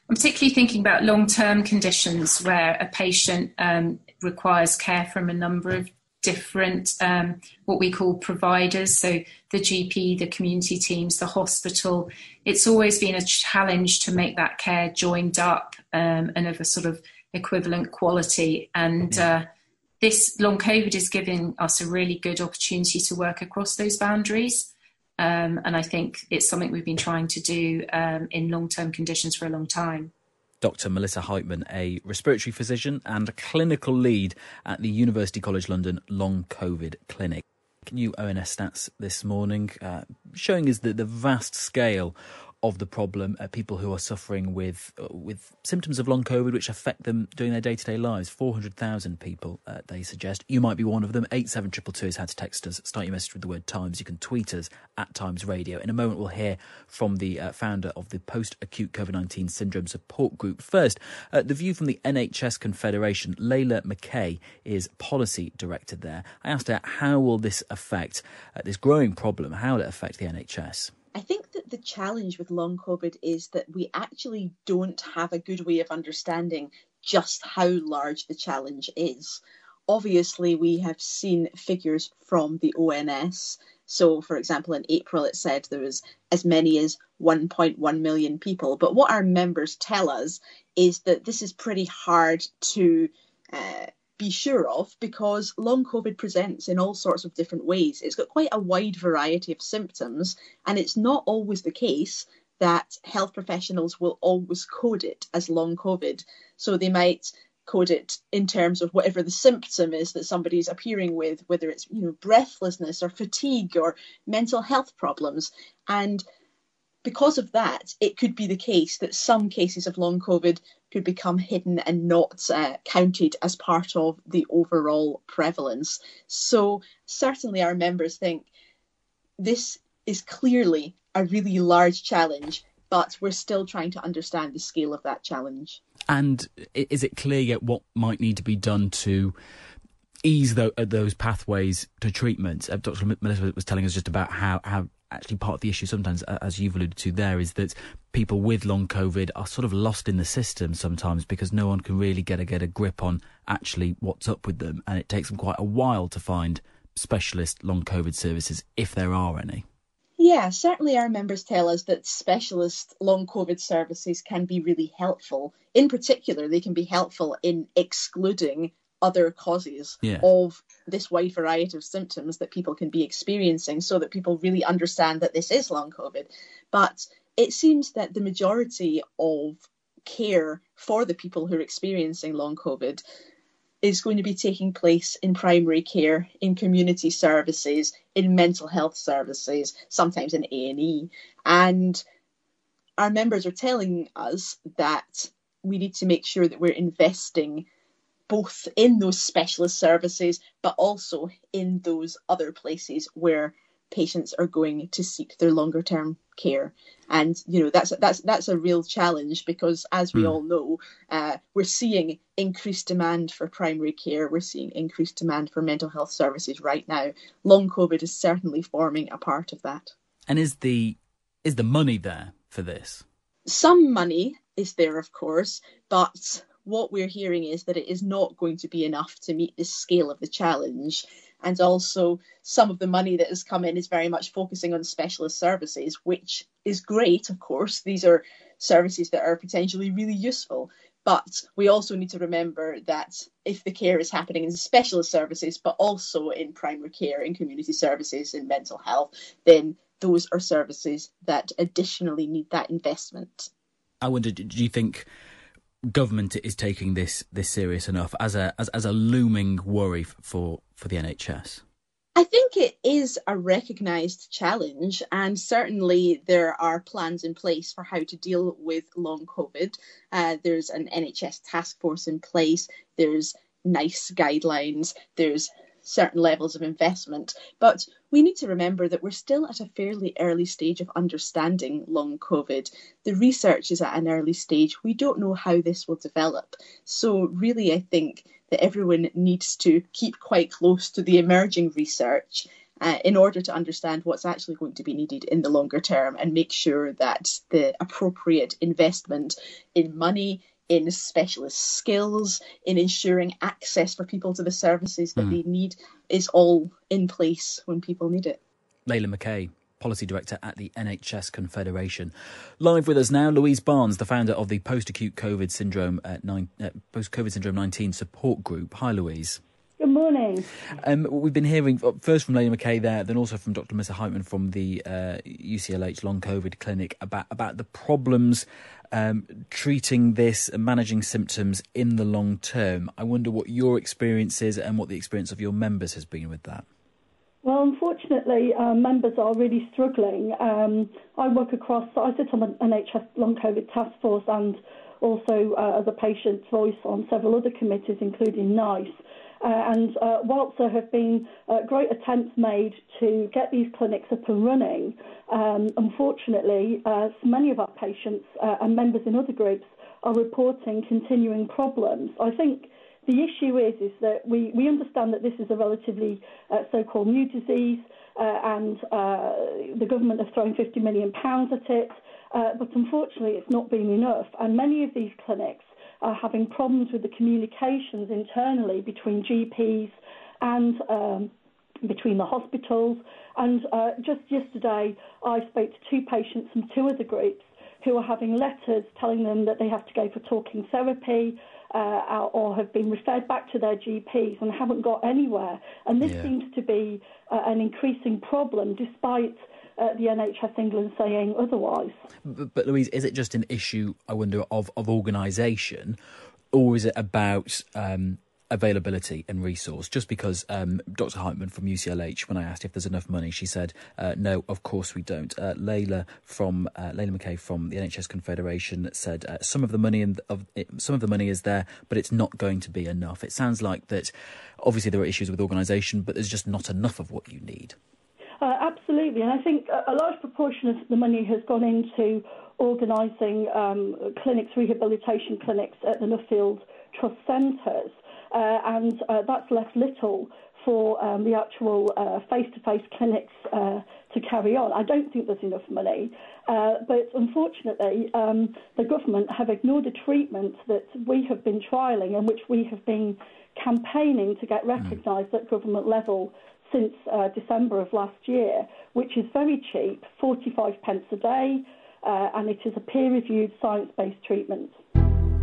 I'm particularly thinking about long term conditions where a patient um, requires care from a number of different, um, what we call providers. So the GP, the community teams, the hospital. It's always been a challenge to make that care joined up um, and of a sort of equivalent quality. And uh, this long COVID is giving us a really good opportunity to work across those boundaries. Um, and I think it's something we've been trying to do um, in long term conditions for a long time. Dr. Melissa Heightman, a respiratory physician and clinical lead at the University College London Long COVID Clinic. New ONS stats this morning uh, showing us the, the vast scale of the problem, people who are suffering with uh, with symptoms of long COVID, which affect them during their day to day lives. Four hundred thousand people, uh, they suggest. You might be one of them. Eight seven triple two is how to text us. Start your message with the word Times. You can tweet us at Times Radio. In a moment, we'll hear from the uh, founder of the Post Acute COVID nineteen Syndrome Support Group. First, uh, the view from the NHS Confederation. Layla McCay is policy director there. I asked her how will this affect uh, this growing problem? How will it affect the NHS? I think the challenge with long COVID is that we actually don't have a good way of understanding just how large the challenge is. Obviously, we have seen figures from the ONS. So, for example, in April it said there was as many as 1.1 million people. But what our members tell us is that this is pretty hard to uh, be sure of because long COVID presents in all sorts of different ways. It's got quite a wide variety of symptoms, and it's not always the case that health professionals will always code it as long COVID. So they might code it in terms of whatever the symptom is that somebody's appearing with, whether it's you know breathlessness or fatigue or mental health problems. And because of that, it could be the case that some cases of long COVID could become hidden and not uh, counted as part of the overall prevalence. So, certainly, our members think this is clearly a really large challenge, but we're still trying to understand the scale of that challenge. And is it clear yet what might need to be done to ease those pathways to treatment? Uh, Dr. Melissa was telling us just about how, how actually part of the issue sometimes, as you've alluded to there, is that people with long COVID are sort of lost in the system sometimes because no one can really get a get a grip on actually what's up with them, and it takes them quite a while to find specialist long COVID services if there are any. Yeah, certainly our members tell us that specialist long COVID services can be really helpful. In particular, they can be helpful in excluding other causes yeah. of this wide variety of symptoms that people can be experiencing so that people really understand that this is long COVID. But it seems that the majority of care for the people who are experiencing long COVID is going to be taking place in primary care, in community services, in mental health services, sometimes in A&E. And our members are telling us that we need to make sure that we're investing both in those specialist services, but also in those other places where patients are going to seek their longer term care. And you know that's that's that's a real challenge because as we mm. all know uh, we're seeing increased demand for primary care. We're seeing increased demand for mental health services right now. Long covid is certainly forming a part of that. And is the is the money there for this? Some money is there of course but what we're hearing is that it is not going to be enough to meet the scale of the challenge. And also, some of the money that has come in is very much focusing on specialist services, which is great, of course. These are services that are potentially really useful. But we also need to remember that if the care is happening in specialist services, but also in primary care, in community services, in mental health, then those are services that additionally need that investment. I wonder, do you think government is taking this this serious enough as a as, as a looming worry for for the NHS? I think it is a recognised challenge, and certainly there are plans in place for how to deal with long COVID. Uh, there's an NHS task force in place. There's NICE guidelines. There's certain levels of investment. But we need to remember that we're still at a fairly early stage of understanding long COVID. The research is at an early stage. We don't know how this will develop. So, really, I think that everyone needs to keep quite close to the emerging research. Uh, in order to understand what's actually going to be needed in the longer term and make sure that the appropriate investment in money, in specialist skills, in ensuring access for people to the services that mm. they need is all in place when people need it. Layla McCay, Policy Director at the NHS Confederation. Live with us now, Louise Barnes, the founder of the Post Acute COVID Syndrome uh, nine, uh, Post COVID Syndrome 19 Support Group. Hi, Louise. Good morning. Um, we've been hearing first from Layla McCay there, then also from Dr. Melissa Heightman from the uh, UCLH Long COVID Clinic about about the problems um, treating this and managing symptoms in the long term. I wonder what your experience is and what the experience of your members has been with that. Well, unfortunately, uh, members are really struggling. Um, I work across, I sit on the NHS Long COVID Task Force and also uh, as a patient's voice on several other committees, including NICE. Uh, and uh, whilst there have been uh, great attempts made to get these clinics up and running, um, unfortunately, uh, many of our patients uh, and members in other groups are reporting continuing problems. I think the issue is is that we, we understand that this is a relatively uh, so-called new disease, and the government have thrown 50 million pounds at it. but unfortunately, it's not been enough, and many of these clinics are having problems with the communications internally between GPs and um, between the hospitals. And uh, just yesterday, I spoke to two patients from two other groups who are having letters telling them that they have to go for talking therapy. Uh, or have been referred back to their GPs and haven't got anywhere. And this yeah. seems to be uh, an increasing problem despite uh, the NHS England saying otherwise. But, but, Louise, is it just an issue, I wonder, of, of organisation? or is it about um, availability and resource? Just because um, Dr. Heightman from UCLH, when I asked if there's enough money, she said, uh, "No, of course we don't." Uh, Layla from uh, Layla McCay from the NHS Confederation said, uh, "Some of the money in, of it, some of the money is there, but it's not going to be enough." It sounds like that. Obviously, there are issues with organisation, but there's just not enough of what you need. Uh, absolutely, and I think a, large proportion of the money has gone into organising um, clinics, rehabilitation clinics at the Nuffield Trust centres, uh, and uh, that's left little for um, the actual uh, face-to-face clinics uh, to carry on. I don't think there's enough money, uh, but unfortunately, um, the government have ignored a treatment that we have been trialling and which we have been campaigning to get recognised at government level since uh, December of last year, which is very cheap, 45 pence a day, uh, and it is a peer reviewed science based treatment.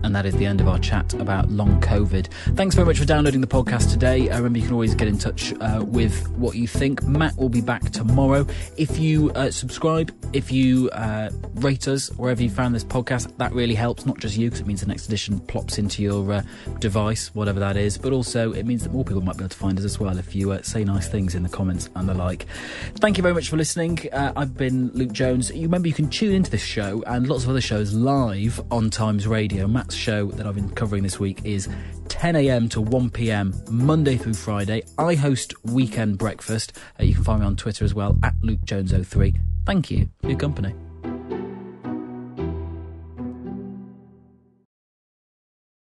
And that is the end of our chat about long COVID. Thanks very much for downloading the podcast today. Uh, remember, you can always get in touch uh, with what you think. Matt will be back tomorrow. If you uh, subscribe, if you uh, rate us wherever you found this podcast, that really helps. Not just you, because it means the next edition plops into your uh, device, whatever that is, but also it means that more people might be able to find us as well if you uh, say nice things in the comments and the like. Thank you very much for listening. I've been Luke Jones. You remember, you can tune into this show and lots of other shows live on Times Radio. Matt's show that I've been covering this week is 10 a.m. to 1 p.m. Monday through Friday. I host Weekend Breakfast. Uh, you can find me on Twitter as well at Luke Jones 03 Thank you for your company.